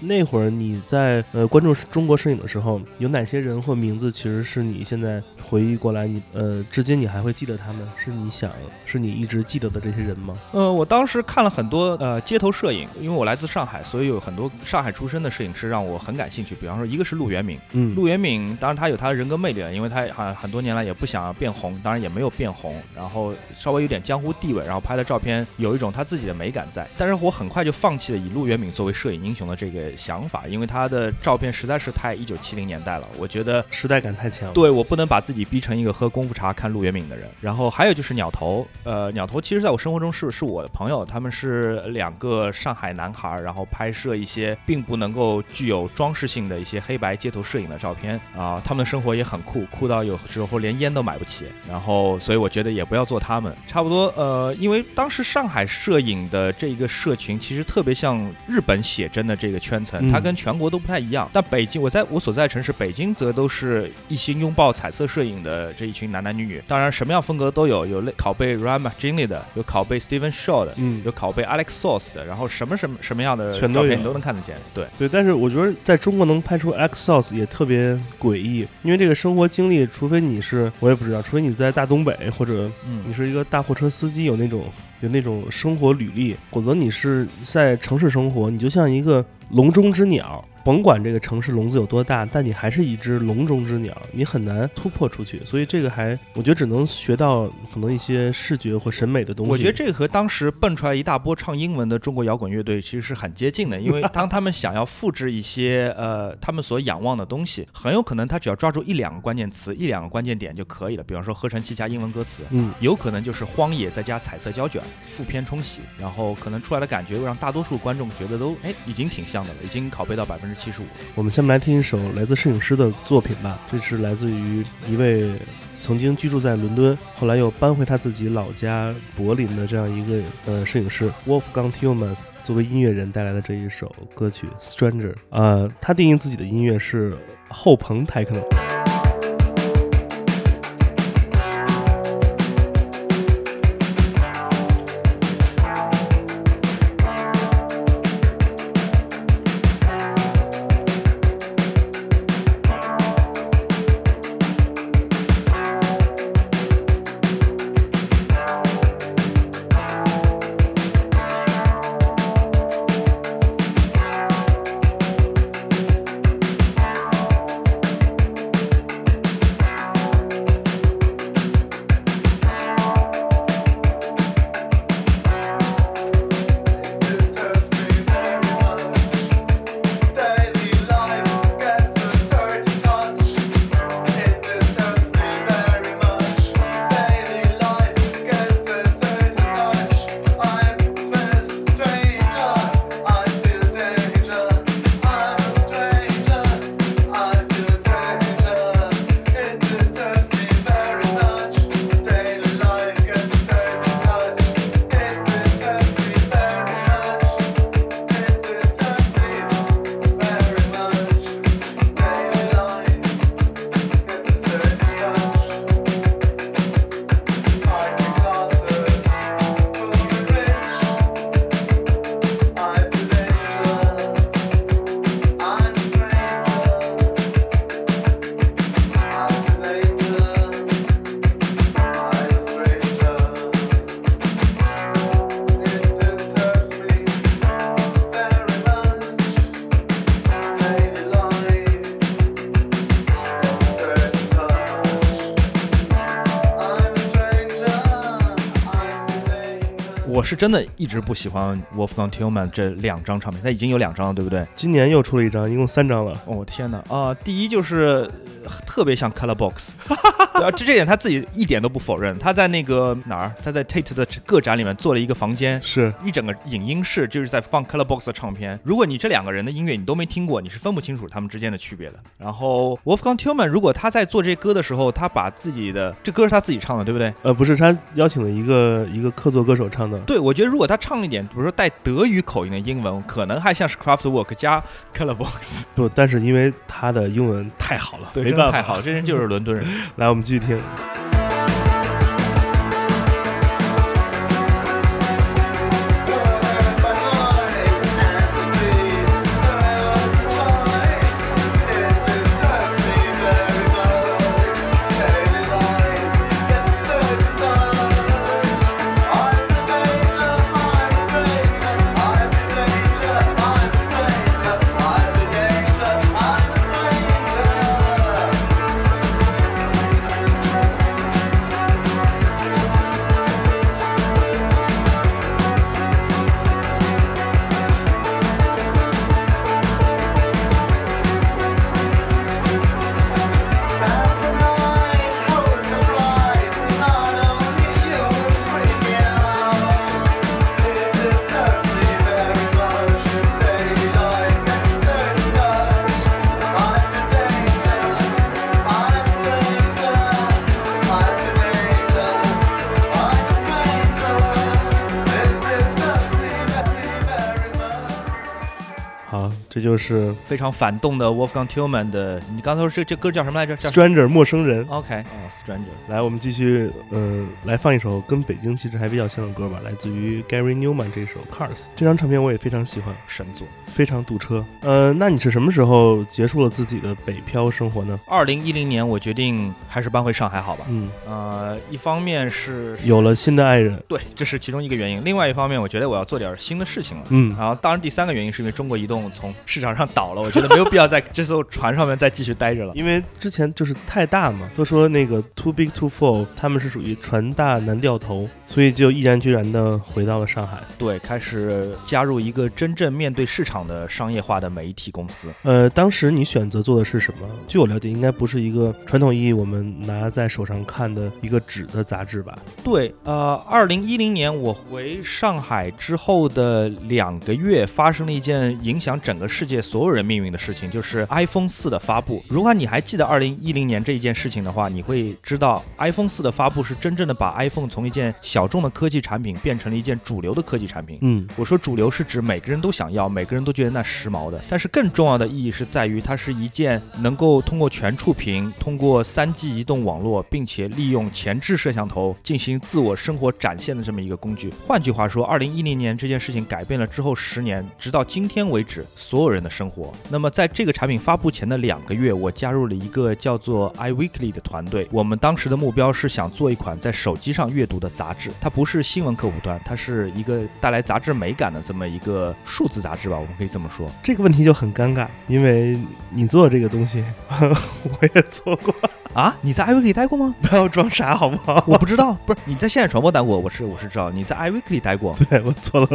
[SPEAKER 3] 那会儿你在在呃关注中国摄影的时候，有哪些人或名字其实是你现在回忆过来，你呃至今你还会记得他们？是你想是你一直记得的这些人吗？
[SPEAKER 2] 呃，我当时看了很多呃街头摄影，因为我来自上海，所以有很多上海出身的摄影师让我很感兴趣。比方说，一个是陆元敏，
[SPEAKER 3] 嗯，
[SPEAKER 2] 陆元敏，当然他有他的人格魅力了，因为他好像很多年来也不想变红，当然也没有变红，然后稍微有点江湖地位，然后拍的照片有一种他自己的美感在。但是我很快就放弃了以陆元敏作为摄影英雄的这个想法，因为他的照片实在是太一九七零年代了，我觉得。
[SPEAKER 3] 时代感太强。
[SPEAKER 2] 对我不能把自己逼成一个喝功夫茶看陆元敏的人。然后还有就是鸟头，呃，鸟头其实在我生活中是是我的朋友，他们是两个上海男孩，然后拍摄一些并不能够具有装饰性的一些黑白街头摄影的照片啊、他们的生活也很酷，酷到有时候连烟都买不起。然后所以我觉得也不要做他们，差不多呃，因为当时上海摄影的这一个社群其实特别像日本写真的这个圈层，
[SPEAKER 3] 嗯
[SPEAKER 2] 它跟全国都不太一样。但北京，我在我所在城市北京，则都是一心拥抱彩色摄影的这一群男男女女。当然，什么样风格都有，有类拷贝 Ryan McGinley 的，有拷贝 Steven Shaw 的，
[SPEAKER 3] 嗯，
[SPEAKER 2] 有拷贝 Alex Source 的，然后什么什么什么样的
[SPEAKER 3] 全都
[SPEAKER 2] 你都能看得见。对，
[SPEAKER 3] 对，但是我觉得在中国能拍出 Alex Sauce 也特别诡异，因为这个生活经历，除非你是我也不知道，除非你在大东北或者你
[SPEAKER 2] 嗯，
[SPEAKER 3] 是一个大货车司机，有那种有那种生活履历，否则你是在城市生活，你就像一个笼中之鸟。甭管这个城市笼子有多大，但你还是一只笼中之鸟，你很难突破出去。所以这个还，我觉得只能学到可能一些视觉或审美的东西。
[SPEAKER 2] 我觉得这个和当时蹦出来一大波唱英文的中国摇滚乐队其实是很接近的，因为 当他们想要复制一些呃他们所仰望的东西，很有可能他只要抓住一两个关键词、一两个关键点就可以了。比方说合成器加英文歌词，
[SPEAKER 3] 嗯，
[SPEAKER 2] 有可能就是荒野再加彩色胶卷、负片冲洗，然后可能出来的感觉会让大多数观众觉得都哎已经挺像的了，已经拷贝到百分之七十五。
[SPEAKER 3] 我们下面来听一首来自摄影师的作品吧，这是来自于一位曾经居住在伦敦，后来又搬回他自己老家柏林的这样一个呃摄影师 Wolfgang Tillmans 作为音乐人带来的这一首歌曲《Stranger》。呃，他定义自己的音乐是后朋 techno。
[SPEAKER 2] 真的一直不喜欢 Wolfgang Tillman 这两张唱片，他已经有两张了，对不对？
[SPEAKER 3] 今年又出了一张，一共三张了。
[SPEAKER 2] 哦天哪啊、第一就是呃特别像 Color Box，对啊，这这点他自己一点都不否认。他在那个哪儿，他在 Tate 的个展里面做了一个房间，
[SPEAKER 3] 是
[SPEAKER 2] 一整个影音室就是在放 Color Box 的唱片。如果你这两个人的音乐你都没听过，你是分不清楚他们之间的区别的。然后 Wolfgang Tillman 如果他在做这歌的时候，他把自己的这歌是他自己唱的，对不对？
[SPEAKER 3] 呃，不是他邀请了一个一个客座歌手唱的，
[SPEAKER 2] 对，我觉得如果他唱一点，比如说带德语口音的英文，可能还像是 Craftwork 加 Color Box，
[SPEAKER 3] 不，但是因为他的英文太好了，没办法，
[SPEAKER 2] 太好，这人就是伦敦人。
[SPEAKER 3] 来，我们继续去听。
[SPEAKER 2] 非常反动的 Wolfgang Tillman 的，你刚才说这这歌叫什么来着
[SPEAKER 3] ？Stranger 陌生人。
[SPEAKER 2] OK 啊，Stranger。
[SPEAKER 3] 来，我们继续，呃，来放一首跟北京其实还比较像的歌吧，来自于 Gary Newman 这首 Cars 这张唱片我也非常喜欢，
[SPEAKER 2] 神作。
[SPEAKER 3] 非常堵车。呃，那你是什么时候结束了自己的北漂生活呢？
[SPEAKER 2] 二零一零年，我决定还是搬回上海好吧。
[SPEAKER 3] 嗯，
[SPEAKER 2] 呃，一方面是
[SPEAKER 3] 有了新的爱人。
[SPEAKER 2] 对，这是其中一个原因；另外一方面，我觉得我要做点新的事情了。
[SPEAKER 3] 嗯，
[SPEAKER 2] 然后，当然第三个原因是因为中国移动从市场上倒了，我觉得没有必要在这艘船上面再继续待着了。
[SPEAKER 3] 因为之前就是太大嘛，都说那个 too big to fall，他们是属于船大难掉头，所以就毅然决然的回到了上海。
[SPEAKER 2] 对，开始加入一个真正面对市场的商业化的媒体公司。
[SPEAKER 3] 呃，当时你选择做的是什么？据我了解，应该不是一个传统意义我们拿在手上看的一个纸的杂志吧？
[SPEAKER 2] 对，呃，二零一零年我回上海之后的两个月，发生了一件影响整个世界所有人命运的事情，就是 iPhone 四的发布。如果你还记得二零一零年这一件事情的话，你会知道 iPhone 四的发布是真正的把 iPhone 从一件小众的科技产品变成了一件主流的科技产品。
[SPEAKER 3] 嗯，
[SPEAKER 2] 我说主流是指每个人都想要，每个人都觉得那时髦的。但是更重要的意义是在于，它是一件能够通过全触屏、通过 3G 移动网络，并且利用前置摄像头进行自我生活展现的这么一个工具。换句话说，2010年这件事情改变了之后十年，直到今天为止，所有人的生活。那么在这个产品发布前的两个月，我加入了一个叫做 iWeekly 的团队。我们当时的目标是想做一款在手机上阅读的杂志，它不是新闻客户端，它是一个带来杂志美感的这么一个数字杂志吧，我们可以这么说。
[SPEAKER 3] 这个问题就很尴尬，因为你做的这个东西，我也做过，
[SPEAKER 2] 啊，你在 iWeekly 待过吗？
[SPEAKER 3] 不要装傻好不好？
[SPEAKER 2] 我不知道，不是你在现在传播待过，我是我是知道你在 iWeekly 待过，
[SPEAKER 3] 对我做了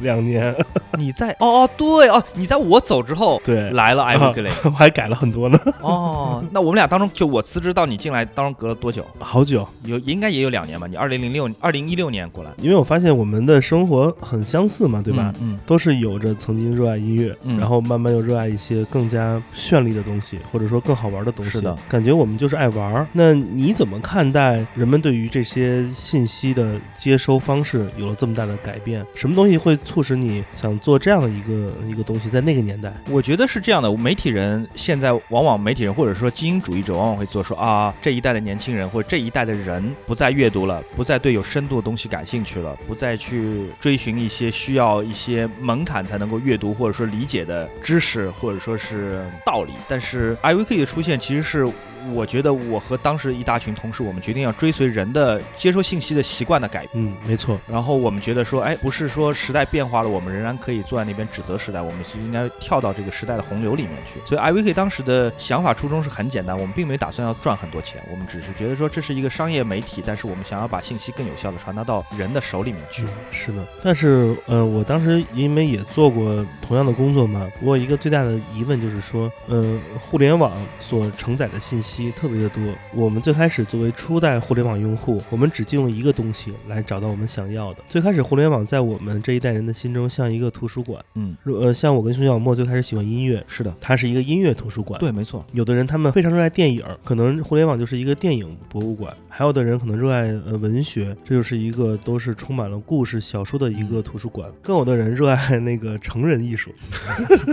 [SPEAKER 3] 两年，
[SPEAKER 2] 你在哦哦对哦，你在我走之后
[SPEAKER 3] 对，
[SPEAKER 2] 来了 iWeekly
[SPEAKER 3] 我还改了很多呢，
[SPEAKER 2] 哦，那我们俩当中就我辞职到你进来当中隔了多久？
[SPEAKER 3] 好久。
[SPEAKER 2] 有应该也有两年吧？你二零零六二零一六年过来，
[SPEAKER 3] 因为我发现我们的生活很相似嘛，对吧？
[SPEAKER 2] 嗯，
[SPEAKER 3] 都是有着曾经热爱音乐，
[SPEAKER 2] 嗯
[SPEAKER 3] 然后慢慢又热爱一些更加绚丽的东西，或者说更好玩的东西。
[SPEAKER 2] 是的，
[SPEAKER 3] 感觉我们就是爱玩。那你怎么看待人们对于这些信息的接收方式有了这么大的改变？什么东西会促使你想做这样的一个一个东西？在那个年代，
[SPEAKER 2] 我觉得是这样的，媒体人现在往往媒体人或者说精英主义者往往会做说啊，这一代的年轻人或者这一代的人不再阅读了，不再对有深度的东西感兴趣了，不再去追寻一些需要一些门槛才能够阅读或者说理解的知识或者说是道理。但是 I V K 的出现其实是。我觉得我和当时一大群同事，我们决定要追随人的接收信息的习惯的改变。
[SPEAKER 3] 嗯，没错，
[SPEAKER 2] 然后我们觉得说，哎，不是说时代变化了，我们仍然可以坐在那边指责时代，我们是应该跳到这个时代的洪流里面去。所以 iWeekly 当时的想法初衷是很简单，我们并没打算要赚很多钱，我们只是觉得说这是一个商业媒体，但是我们想要把信息更有效的传达到人的手里面去。
[SPEAKER 3] 是的。但是，呃，我当时因为也做过同样的工作嘛，我有一个最大的疑问就是说，呃，互联网所承载的信息特别的多。我们最开始作为初代互联网用户，我们只借用一个东西来找到我们想要的。最开始，互联网在我们这一代人的心中像一个图书馆。
[SPEAKER 2] 嗯，
[SPEAKER 3] 呃，像我跟熊小莫最开始喜欢音乐，
[SPEAKER 2] 是的，
[SPEAKER 3] 它是一个音乐图书馆。
[SPEAKER 2] 对，没错，
[SPEAKER 3] 有的人他们非常热爱电影，可能互联网就是一个电影博物馆；还有的人可能热爱呃文学，这就是一个都是充满了故事小说的一个图书馆。更有的人热爱 那个成人艺术，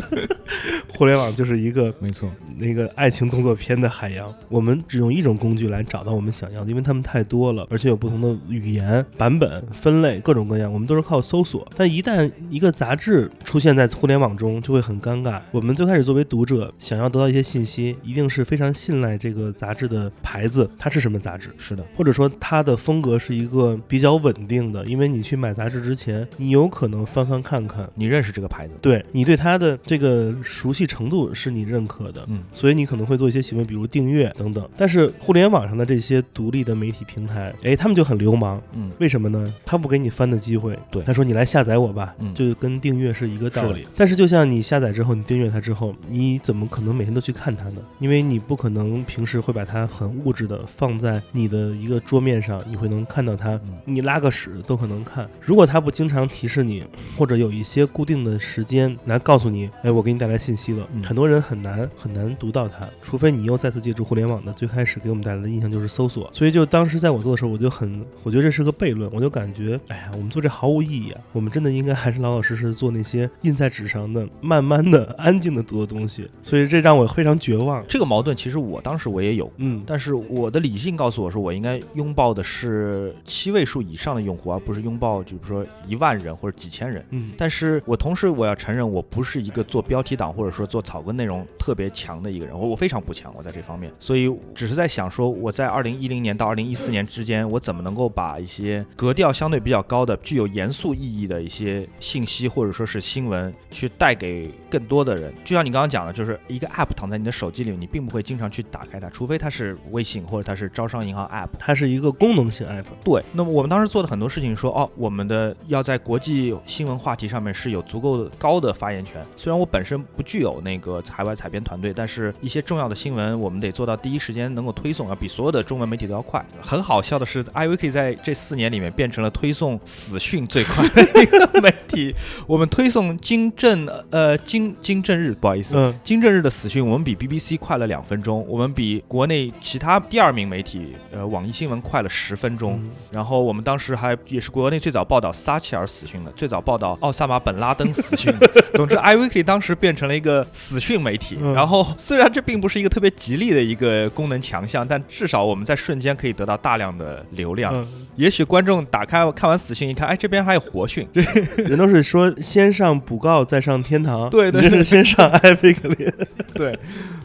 [SPEAKER 3] 互联网就是一个
[SPEAKER 2] 没错，
[SPEAKER 3] 那个爱情动作片的海洋。我们只用一种工具来找到我们想要的，因为它们太多了，而且有不同的语言、版本、分类，各种各样，我们都是靠搜索。但一旦一个杂志出现在互联网中，就会很尴尬。我们最开始作为读者，想要得到一些信息，一定是非常信赖这个杂志的牌子，它是什么杂志，
[SPEAKER 2] 是的，
[SPEAKER 3] 或者说它的风格是一个比较稳定的。因为你去买杂志之前，你有可能翻翻看看。
[SPEAKER 2] 你认识这个牌子？
[SPEAKER 3] 对你对它的这个熟悉程度是你认可的，
[SPEAKER 2] 嗯，
[SPEAKER 3] 所以你可能会做一些行为，比如订阅等等。但是互联网上的这些独立的媒体平台，哎，他们就很流氓，
[SPEAKER 2] 嗯，
[SPEAKER 3] 为什么呢？他不给你翻的机会，
[SPEAKER 2] 对
[SPEAKER 3] 他说你来下载我吧，
[SPEAKER 2] 嗯
[SPEAKER 3] 就跟订阅是一个道
[SPEAKER 2] 是
[SPEAKER 3] 理。但是就像你下载之后，你订阅它之后，你怎么可能每天都去看它呢？因为你不可能平时会把它很物质的放在你的一个桌面上，你会能看到它，
[SPEAKER 2] 嗯
[SPEAKER 3] 你拉个屎都可能看。如果它不经常提示你，或者有一些固定的时间来告诉你，哎，我给你带来信息了，
[SPEAKER 2] 嗯
[SPEAKER 3] 很多人很难很难读到它，除非你又再次借助互联网的最开始给我们带来的印象就是搜索，所以就当时在我做的时候，我就很，我觉得这是个悖论，我就感觉，哎呀，我们做这毫无意义啊，我们真的应该还是老老实实做那些印在纸上的、慢慢的、安静的读的东西，所以这让我非常绝望。
[SPEAKER 2] 这个矛盾其实我当时我也有，
[SPEAKER 3] 嗯，
[SPEAKER 2] 但是我的理性告诉我说，我应该拥抱的是七位数以上的用户，而不是拥抱就比如说一万人或者几千人。
[SPEAKER 3] 嗯，
[SPEAKER 2] 但是我同时我要承认，我不是一个做标题党或者说做草根内容特别强的一个人，我我非常不强，我在这方面，所以只是在想说，我在二零一零年到二零一四年之间，我怎么能够把一些格调相对比较高的、具有严肃意义的一些信息或者说是新闻，去带给更多的人。就像你刚刚讲的，就是一个 app 躺在你的手机里，你并不会经常去打开它，除非它是微信或者它是招商银行 app。
[SPEAKER 3] 它是一个功能性 app，
[SPEAKER 2] 对，那么我们当时做的很多事情说，哦，我们的要在国际新闻话题上面是有足够高的发言权。虽然我本身不具有那个海外采编团队，但是一些重要的新闻，我们得做到第一时间能够推送，啊比所有的中文媒体都要快。很好笑的是，iWeekly 在这四年里面变成了推送死讯最快的 一个媒体。我们推送金正呃金金正日，不好意思，
[SPEAKER 3] 嗯，
[SPEAKER 2] 金正日的死讯，我们比 BBC 快了两分钟，我们比国内其他第二名媒体，呃，网易新闻快了十分钟。
[SPEAKER 3] 嗯
[SPEAKER 2] 然后我们当时还也是国内最早报道撒切尔死讯的，最早报道奥萨马本拉登死讯的。总之，iWeekly 当时变成了一个死讯媒体。
[SPEAKER 3] 嗯
[SPEAKER 2] 然后虽然这并不是一个特别吉利的一个功能强项，但至少我们在瞬间可以得到大量的流量。
[SPEAKER 3] 嗯，
[SPEAKER 2] 也许观众打开看完死讯一看，哎，这边还有活讯，这
[SPEAKER 3] 人都是说先上补告再上天堂，
[SPEAKER 2] 对对
[SPEAKER 3] 是先上 iWeekly，
[SPEAKER 2] 对。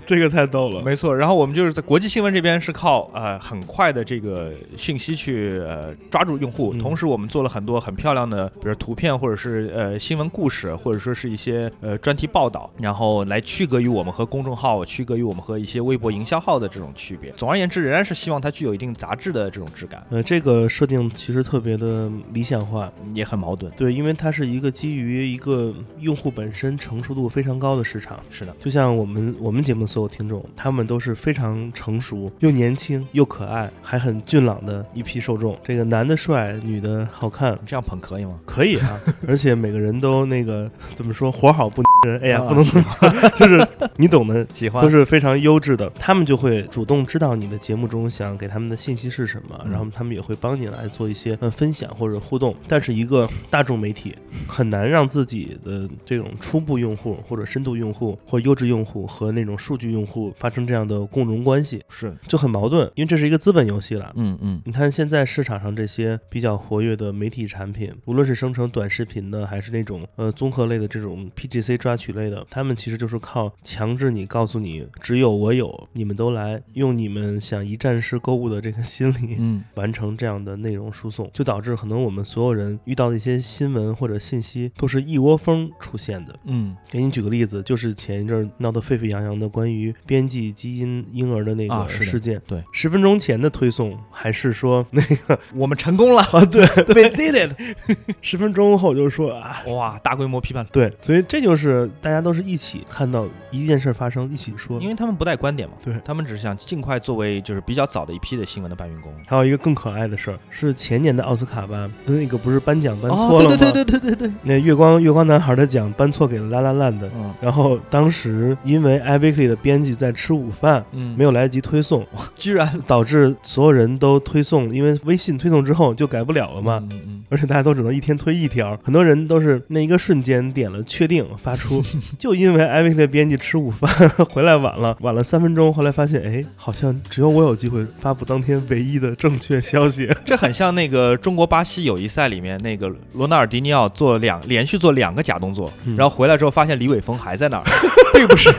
[SPEAKER 3] 这个太逗了。
[SPEAKER 2] 没错，然后我们就是在国际新闻这边是靠呃很快的这个讯息去呃抓住用户，
[SPEAKER 3] 嗯
[SPEAKER 2] 同时我们做了很多很漂亮的，比如图片或者是呃新闻故事，或者说是一些呃专题报道，然后来区隔于我们和公众号，区隔于我们和一些微博营销号的这种区别。总而言之，仍然是希望它具有一定杂志的这种质感，
[SPEAKER 3] 呃，这个设定其实特别的理想化，
[SPEAKER 2] 也很矛盾。
[SPEAKER 3] 对，因为它是一个基于一个用户本身成熟度非常高的市场。
[SPEAKER 2] 是的，
[SPEAKER 3] 就像我们我们节目所有听众，他们都是非常成熟、又年轻又可爱，还很俊朗的一批受众。这个男的帅，女的好看，
[SPEAKER 2] 这样捧可以吗？
[SPEAKER 3] 可以啊。而且每个人都那个怎么说，活好不人，哎呀，
[SPEAKER 2] 啊
[SPEAKER 3] 不能这么，就是你懂的，
[SPEAKER 2] 喜欢
[SPEAKER 3] 都是非常优质的。他们就会主动知道你的节目中想给他们的信息是什么，
[SPEAKER 2] 嗯
[SPEAKER 3] 然后他们也会帮你来做一些呃分享或者互动。但是一个大众媒体很难让自己的这种初步用户或者深度用户或优质用户和那种数据用户发生这样的共融关系，
[SPEAKER 2] 是，
[SPEAKER 3] 就很矛盾，因为这是一个资本游戏了。
[SPEAKER 2] 嗯嗯，
[SPEAKER 3] 你看现在市场上这些比较活跃的媒体产品，无论是生成短视频的，还是那种呃综合类的这种 PGC 抓取类的，他们其实就是靠强制你，告诉你只有我有，你们都来，用你们想一站式购物的这个心理。
[SPEAKER 2] 嗯
[SPEAKER 3] 完成这样的内容输送，就导致可能我们所有人遇到的一些新闻或者信息都是一窝蜂出现的。
[SPEAKER 2] 嗯
[SPEAKER 3] 给你举个例子，就是前一阵闹得沸沸扬扬的关于编辑基因婴儿的那个事件。
[SPEAKER 2] 对，
[SPEAKER 3] 十分钟前的推送还是说 那个
[SPEAKER 2] 我们成功了，
[SPEAKER 3] 啊，对，we did it。十分钟后就说啊，
[SPEAKER 2] 哇，大规模批判。
[SPEAKER 3] 对，所以这就是大家都是一起看到一件事儿发生，一起说。
[SPEAKER 2] 因为他们不带观点嘛，
[SPEAKER 3] 对
[SPEAKER 2] 他们只是想尽快作为就是比较早的一批的新闻的搬运工。
[SPEAKER 3] 还有一个更可爱的事儿，是前年的奥斯卡吧，那个不是颁奖颁错了吗？
[SPEAKER 2] 哦对对对对对对对，
[SPEAKER 3] 那月光月光男孩的奖颁错给了拉拉烂的。
[SPEAKER 2] 嗯
[SPEAKER 3] 然后当时因为 iWeekly 的编辑在吃午饭，
[SPEAKER 2] 嗯，
[SPEAKER 3] 没有来得及推送，
[SPEAKER 2] 居然
[SPEAKER 3] 导致所有人都推送，因为微信推送之后就改不了了嘛。
[SPEAKER 2] 嗯嗯
[SPEAKER 3] 而且大家都只能一天推一条，很多人都是那一个瞬间点了确定发出，就因为艾薇的编辑吃午饭 回来晚了，晚了三分钟，后来发现，哎，好像只有我有机会发布当天唯一的正确消息。
[SPEAKER 2] 这很像那个中国巴西友谊赛里面那个罗纳尔迪尼奥做两连续做两个假动作，
[SPEAKER 3] 嗯
[SPEAKER 2] 然后回来之后发现李伟峰还在那儿，并不是，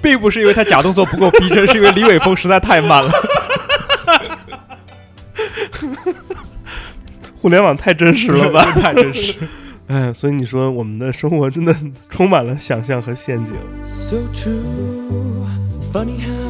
[SPEAKER 2] 并不是因为他假动作不够逼真，是因为李伟峰实在太慢了。
[SPEAKER 3] 互联网太真实了吧？
[SPEAKER 2] 太真实。
[SPEAKER 3] 哎，所以你说我们的生活真的充满了想象和陷阱。
[SPEAKER 4] So true. Funny how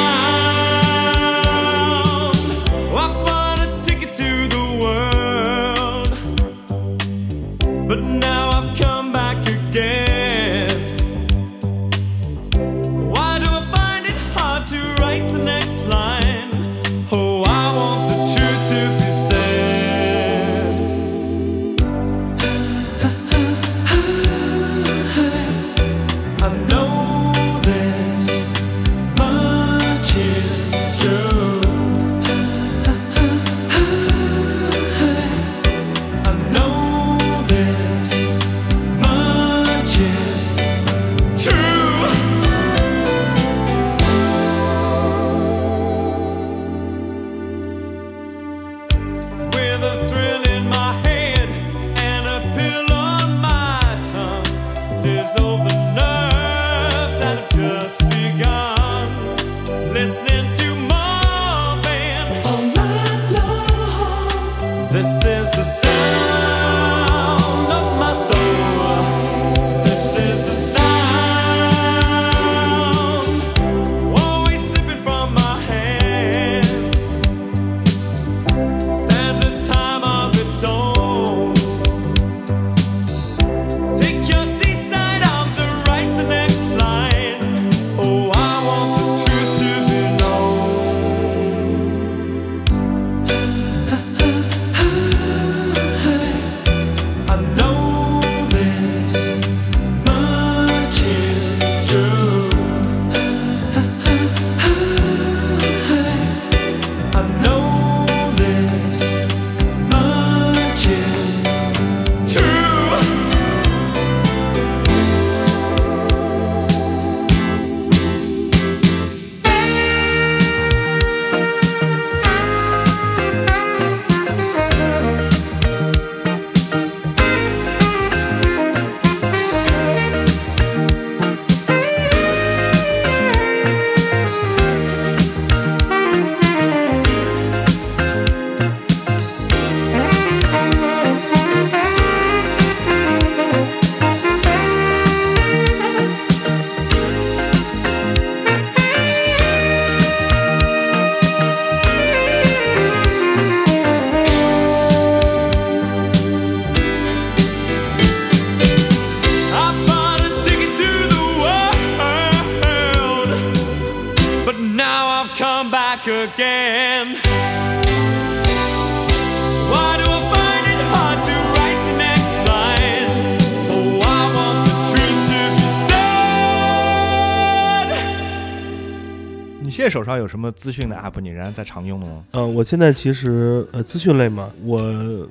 [SPEAKER 2] 现在手上有什么资讯的 app 你仍然在常用的吗？
[SPEAKER 3] 呃，我现在其实呃资讯类嘛，我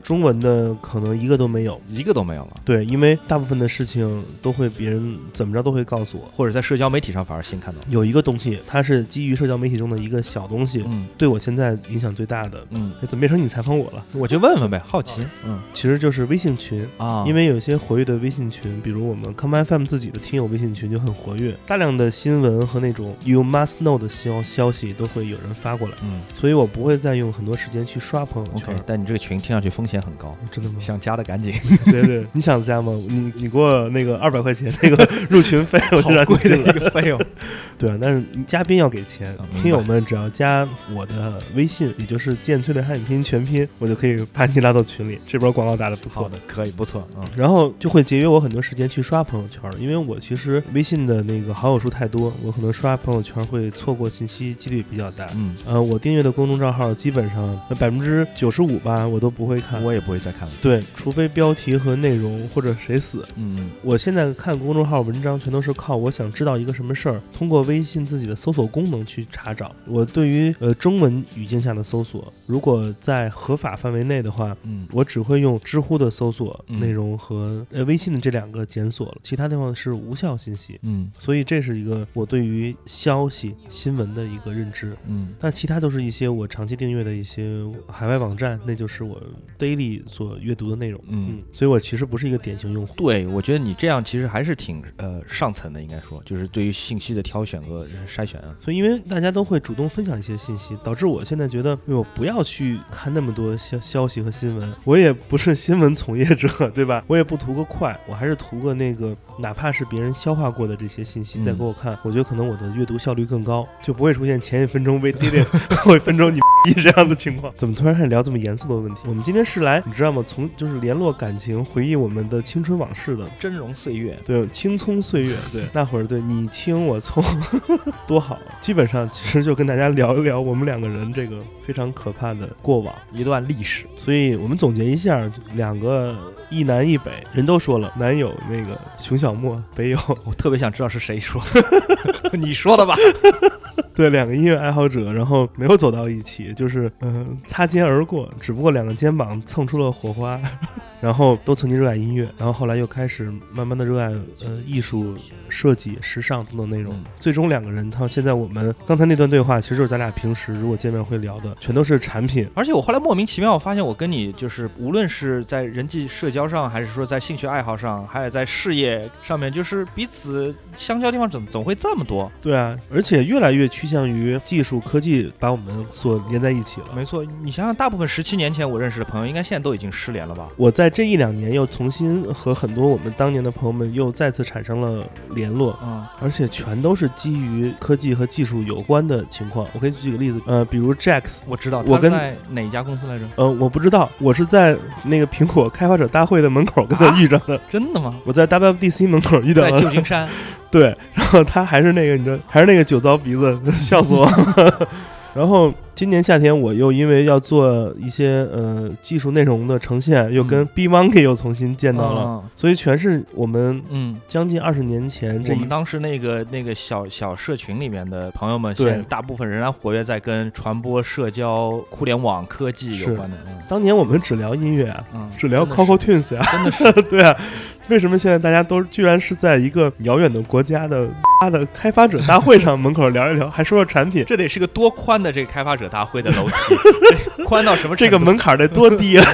[SPEAKER 3] 中文的可能一个都没有。
[SPEAKER 2] 一个都没有了，
[SPEAKER 3] 对，因为大部分的事情都会别人怎么着都会告诉我。
[SPEAKER 2] 或者在社交媒体上反而先看到。
[SPEAKER 3] 有一个东西，它是基于社交媒体中的一个小东西，
[SPEAKER 2] 嗯
[SPEAKER 3] 对我现在影响最大的。
[SPEAKER 2] 嗯，
[SPEAKER 3] 哎怎么变成你采访我了？
[SPEAKER 2] 我就问问呗，好奇。嗯
[SPEAKER 3] 其实就是微信群。
[SPEAKER 2] 啊，
[SPEAKER 3] 因为有些活跃的微信群，比如我们 Come FM 自己的听友微信群就很活跃，大量的新闻和那种 You must know 的消消息都会有人发过来，
[SPEAKER 2] 嗯
[SPEAKER 3] 所以我不会再用很多时间去刷朋友圈。
[SPEAKER 2] ，OK，但你这个群听上去风险很高，
[SPEAKER 3] 真的吗？
[SPEAKER 2] 想加的赶紧。
[SPEAKER 3] 对对，你想加吗？你你给我那个二百块钱那个 入群费，我就让你
[SPEAKER 2] 贵的
[SPEAKER 3] 进来
[SPEAKER 2] 一。个费用。
[SPEAKER 3] 对啊，但是嘉宾要给钱
[SPEAKER 2] 啊
[SPEAKER 3] 听友们只要加我的微信，也就是剑崔的汉语拼音全拼，我就可以把你拉到群里。这波广告打的不错
[SPEAKER 2] 的，可以，不错。嗯
[SPEAKER 3] 然后就会节约我很多时间去刷朋友圈，因为我其实微信的那个好友数太多，我可能刷朋友圈会错过信息几率比较大。
[SPEAKER 2] 嗯，
[SPEAKER 3] 呃，我订阅的公众账号基本上百分之九十五吧，我都不会看。
[SPEAKER 2] 我也不会再看了。
[SPEAKER 3] 对，除非标题和内容或者谁死。
[SPEAKER 2] 嗯
[SPEAKER 3] 我现在看公众号文章全都是靠我想知道一个什么事儿，通过微信自己的搜索功能去查找。我对于呃中文语境下的搜索，如果在合法范围内的话，
[SPEAKER 2] 嗯
[SPEAKER 3] 我只会用知乎的搜索
[SPEAKER 2] 嗯
[SPEAKER 3] 内容和、呃微信的这两个检索了，其他地方是无效信息。
[SPEAKER 2] 嗯
[SPEAKER 3] 所以这是一个我对于消息新闻的一个认知。
[SPEAKER 2] 嗯
[SPEAKER 3] 但其他都是一些我长期订阅的一些海外网站，那就是我 daily 所阅读的内容。
[SPEAKER 2] 嗯
[SPEAKER 3] 所以我其实不是一个典型用户。
[SPEAKER 2] 对，我觉得你这样其实还是挺呃上层的，应该说，就是对于信息的挑选和筛选啊。
[SPEAKER 3] 所以，因为大家都会主动分享一些信息，导致我现在觉得，哎我不要去看那么多消消息和新闻。我也不是新闻从业者，对吧？我也不图个快，我还是图个那个，哪怕是别人消化过的这些信息
[SPEAKER 2] 嗯
[SPEAKER 3] 再给我看，我觉得可能我的阅读效率更高，就不会出现前一分钟被 d i 后一分钟你 逼这样的情况。怎么突然开始聊这么严肃的问题？我们今天是来，你知道吗？从就是联络感情，回忆我们的青春往事的。
[SPEAKER 2] 峥嵘岁月，
[SPEAKER 3] 对，青葱岁月，对，那会儿对你青我葱，多好。基本上其实就跟大家聊一聊我们两个人这个非常可怕的过往。
[SPEAKER 2] 一段历史。
[SPEAKER 3] 所以我们总结一下，两个一南一北，人都说了，南有那个熊小莫，北有
[SPEAKER 2] 我特别想知道是谁说，你说的吧？
[SPEAKER 3] 对两个音乐爱好者，然后没有走到一起，就是嗯、呃擦肩而过，只不过两个肩膀蹭出了火花。然后都曾经热爱音乐，然后后来又开始慢慢的热爱呃艺术、设计、时尚等等内容。
[SPEAKER 2] 嗯
[SPEAKER 3] 最终两个人到现在我们刚才那段对话，其实就是咱俩平时如果见面会聊的，全都是产品。
[SPEAKER 2] 而且我后来莫名其妙，我发现我跟你就是无论是在人际社交上，还是说在兴趣爱好上，还有在事业上面，就是彼此相交的地方怎么总会这么多？
[SPEAKER 3] 对啊，而且越来越趋向于技术科技把我们所连在一起了。
[SPEAKER 2] 没错，你想想，大部分十七年前我认识的朋友，应该现在都已经失联了吧？
[SPEAKER 3] 我在这一两年又重新和很多我们当年的朋友们又再次产生了联络，
[SPEAKER 2] 嗯
[SPEAKER 3] 而且全都是基于科技和技术有关的情况。我可以举个例子，呃，比如 Jax，
[SPEAKER 2] 我知道，
[SPEAKER 3] 我跟
[SPEAKER 2] 在哪一家公司来着？
[SPEAKER 3] 呃，我不知道，我是在那个苹果开发者大会的门口跟他遇上的，
[SPEAKER 2] 真的吗？
[SPEAKER 3] 我在 WWDC 门口遇到
[SPEAKER 2] 在
[SPEAKER 3] 了，
[SPEAKER 2] 旧金山，
[SPEAKER 3] 对，然后他还是那个，你知道，还是那个酒糟鼻子，笑死我了。然后今年夏天，我又因为要做一些呃技术内容的呈现，又跟
[SPEAKER 2] 嗯
[SPEAKER 3] B Monkey 又重新见到了，
[SPEAKER 2] 嗯
[SPEAKER 3] 所以全是我们
[SPEAKER 2] 嗯，
[SPEAKER 3] 将近二十年前这一
[SPEAKER 2] 我们当时那个那个小小社群里面的朋友们，
[SPEAKER 3] 对
[SPEAKER 2] 现在大部分仍然活跃在跟传播、社交、互联网、科技有关的。嗯
[SPEAKER 3] 当年我们只聊音乐啊，
[SPEAKER 2] 嗯，
[SPEAKER 3] 只聊
[SPEAKER 2] 真的
[SPEAKER 3] Coco Twins 呀、
[SPEAKER 2] 真的是
[SPEAKER 3] 对啊，为什么现在大家都居然是在一个遥远的国家的 的开发者大会上门口聊一聊，还说说产品？
[SPEAKER 2] 这得是个多宽的这个开发者大会的楼梯，这 宽到什么？
[SPEAKER 3] 这个门槛得多低啊！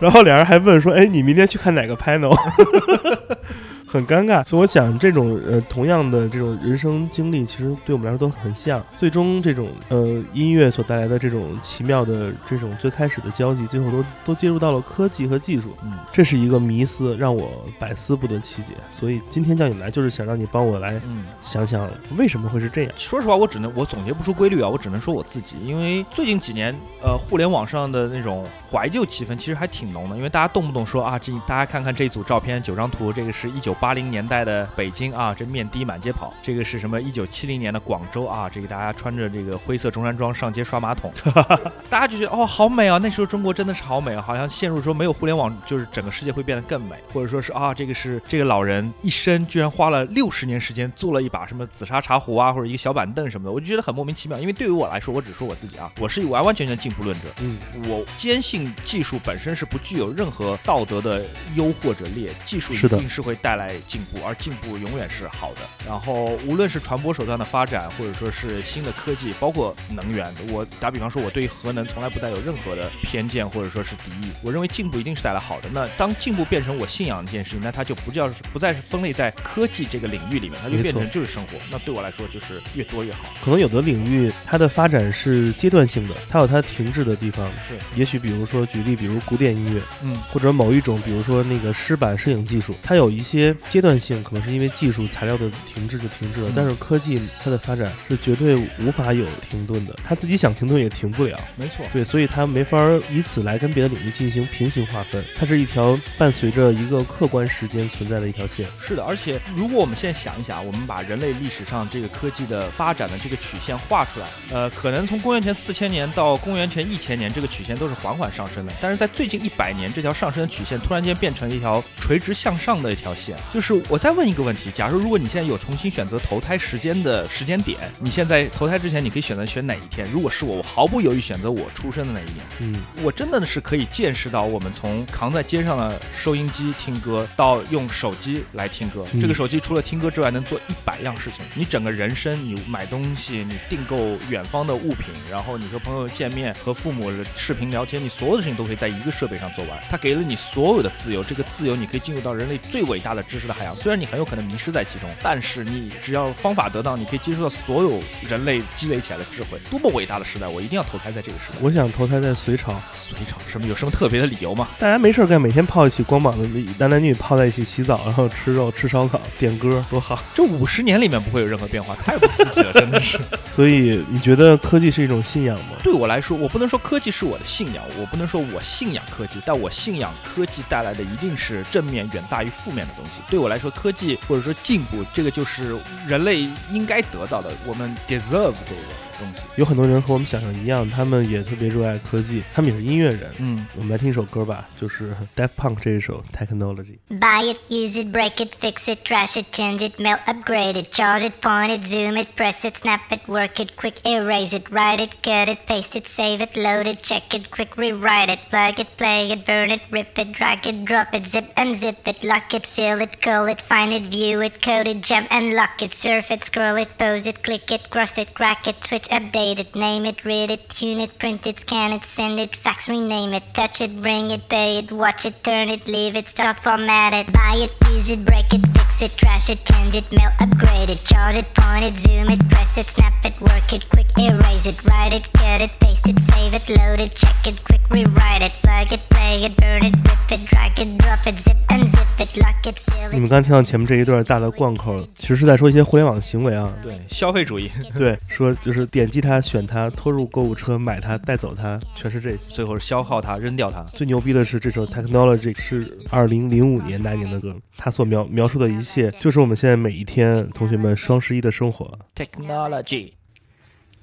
[SPEAKER 3] 然后俩人还问说：“哎，你明天去看哪个 panel？” 很尴尬，所以我想这种呃同样的这种人生经历，其实对我们来说都很像。最终这种呃音乐所带来的这种奇妙的这种最开始的交集，最后都都接入到了科技和技术，
[SPEAKER 2] 嗯，
[SPEAKER 3] 这是一个迷思，让我百思不得其解。所以今天叫你来，就是想让你帮我来
[SPEAKER 2] 嗯，
[SPEAKER 3] 想想为什么会是这样。
[SPEAKER 2] 说实话，我只能我总结不出规律啊，我只能说我自己，因为最近几年，呃，互联网上的那种怀旧气氛其实还挺浓的，因为大家动不动说啊，这大家看看这组照片，九张图，这个是一九八零年代的北京啊，这面的满街跑，这个是什么？一九七零年的广州啊，这个大家穿着这个灰色中山装上街刷马桶，大家就觉得哦，好美啊，那时候中国真的是好美啊，好像陷入说没有互联网，就是整个世界会变得更美，或者说是啊，这个是这个老人一生居然花了六十年时间做了一把什么紫砂茶壶啊，或者一个小板凳什么的，我就觉得很莫名其妙。因为对于我来说，我只说我自己啊，我是完完全全进步论者，
[SPEAKER 3] 嗯，
[SPEAKER 2] 我坚信技术本身是不具有任何道德的优或者劣，技术一定是会带来进步，而进步永远是好的。然后无论是传播手段的发展，或者说是新的科技，包括能源，我打比方说，我对核能从来不带有任何的偏见或者说是敌意。我认为进步一定是带来好的。那当进步变成我信仰的一件事情，那它就不叫不再是分类在科技这个领域里面，它就变成就是生活。那对我来说就是越多越好。
[SPEAKER 3] 可能有的领域它的发展是阶段性的，它有它停滞的地方。
[SPEAKER 2] 是，
[SPEAKER 3] 也许比如说举例，比如古典音乐，
[SPEAKER 2] 嗯，
[SPEAKER 3] 或者某一种，比如说那个湿版摄影技术，它有一些阶段性，可能是因为技术材料的停滞就停滞了。
[SPEAKER 2] 嗯
[SPEAKER 3] 但是科技它的发展是绝对无法有停顿的，它自己想停顿也停不了。
[SPEAKER 2] 没错。
[SPEAKER 3] 对，所以它没法儿以此来跟别的领域进行平行划分，它是一条伴随着一个客观时间存在的一条线。
[SPEAKER 2] 是的，而且如果我们现在想一想，我们把人类历史上这个科技的发展的这个曲线画出来，呃，可能从公元前四千年到公元前一千年，这个曲线都是缓缓上升的。但是在最近一百年，这条上升的曲线突然间变成了一条垂直向上的一条线。就是我再问一个问题：假如如果你现在有重新选择投胎时间的时间点，你现在投胎之前，你可以选择选哪一天？如果是我，我毫不犹豫选择我出生的那一年。
[SPEAKER 3] 嗯，
[SPEAKER 2] 我真的是可以见识到，我们从扛在肩上的收音机听歌，到用手机来听歌。
[SPEAKER 3] 嗯
[SPEAKER 2] 这个手机除了听歌之外，能做一百样事情。你整个人生，你买东西，你订购远方的物品，然后你和朋友见面，和父母视频聊天，你所有的事情都可以在一个设备上做完。它给了你所有的自由，这个自由你可以进入到人类最伟大的知识的海洋。虽然你很有可能迷失在其中，但是你只要方法得当，你可以接触到所有人类积累起来的智慧。多么伟大的时代！我一定要投胎在这个时代。
[SPEAKER 3] 我想投胎在隋朝，
[SPEAKER 2] 隋朝什么有什么特别的理由吗？
[SPEAKER 3] 大家没事儿干，每天泡一起光膀子，男男女女泡在一起洗澡，然后吃肉、吃烧烤、点歌，多好。
[SPEAKER 2] 这五十年里面不会有任何变化，太不刺激了，真的是。
[SPEAKER 3] 所以你觉得科技是一种信仰吗？
[SPEAKER 2] 对我来说，我不能说科技是我的信仰，我不能说我信仰科技，但我信仰科技带来的一定是正面远大于负面的东西。对我来说，科技或者说进步，这个就是人类应该得到的，我们 deserve 这个。东西。
[SPEAKER 3] 有很多人和我们想象一样，他们也特别热爱科技，他们也是音乐人。
[SPEAKER 2] 嗯，
[SPEAKER 3] 我们来听一首歌吧，就是 Daft Punk 这一首 Technology。
[SPEAKER 5] Buy it, use it, break it, fix it, trash it, change it, melt, upgrade it, charge it, point it, zoom it, press it, snap it, work it, quick erase it, write it, cut it, paste it, save it, load it, check it, quick rewrite it, plug it, play it, burn it, rip it, drag it, drop it, zip unzip it, lock it, fill it, curl it, find it, view it, code it, jump and lock it, surf it, scroll it, pose it, click it, cross it, crack it, switch, update it, name it, read it, tune it, print it, scan it, send it, fax, rename it, touch it, bring it, pay it, watch it, turn it, leave it, stop, format it, buy it, use it, break it, fix it, trash it, change it, mail, upgrade it, charge it, point it, zoom it, press it, snap it, work it, quick erase it, write it, cut it, paste it, save it, load it, check it, quick rewrite it, plug it, play it, burn it, rip it, drag it, drop it, zip and zip it, lock it, fill it.
[SPEAKER 3] 你们刚听到前面这一段大的贯口，其实是在说一些互联网行为啊。
[SPEAKER 2] 对，消费主义，
[SPEAKER 3] 对，说就是点击它、选它、拖入购物车、买它、带走它，全是这些。
[SPEAKER 2] 最后是消耗它，扔掉它。
[SPEAKER 3] 最牛逼的是这首 Technology 是二零零五年那年的歌，它所描描述的一切就是我们现在每一天同学们双十一的生活。
[SPEAKER 2] Technology。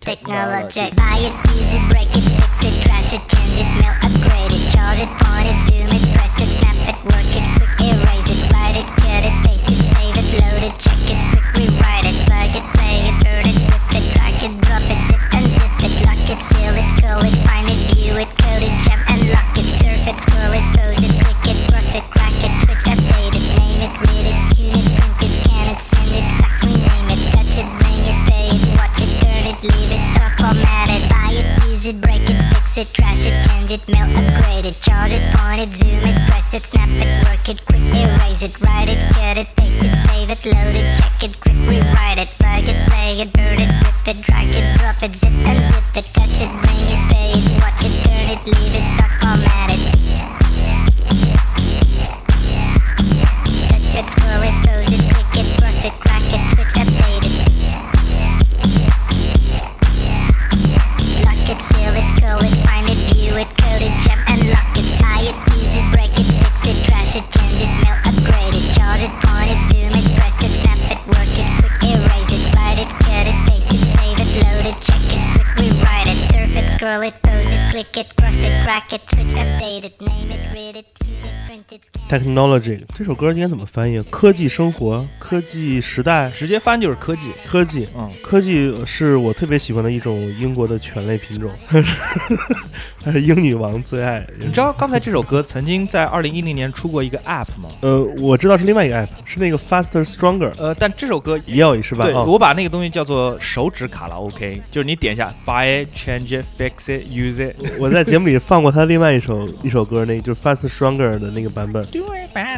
[SPEAKER 5] Technology.
[SPEAKER 3] Technology 这首歌应该怎么翻译？科技生活、科技时代、
[SPEAKER 2] 直接翻就是科技。
[SPEAKER 3] 科技。
[SPEAKER 2] 嗯，
[SPEAKER 3] 科技是我特别喜欢的一种英国的犬类品种，它是英女王最爱。
[SPEAKER 2] 你知道刚才这首歌曾经在二零一零年出过一个 App 吗？
[SPEAKER 3] 呃，我知道是另外一个 app，是那个 Faster Stronger，
[SPEAKER 2] 呃，但这首歌
[SPEAKER 3] 也有是吧？
[SPEAKER 2] 对，
[SPEAKER 3] 哦
[SPEAKER 2] 我把那个东西叫做手指卡拉 OK，就是你点一下 Buy it, change it, fix it, use it。
[SPEAKER 3] 我在节目里放过他另外一首一首歌，那就是 Faster Stronger 的那个版本。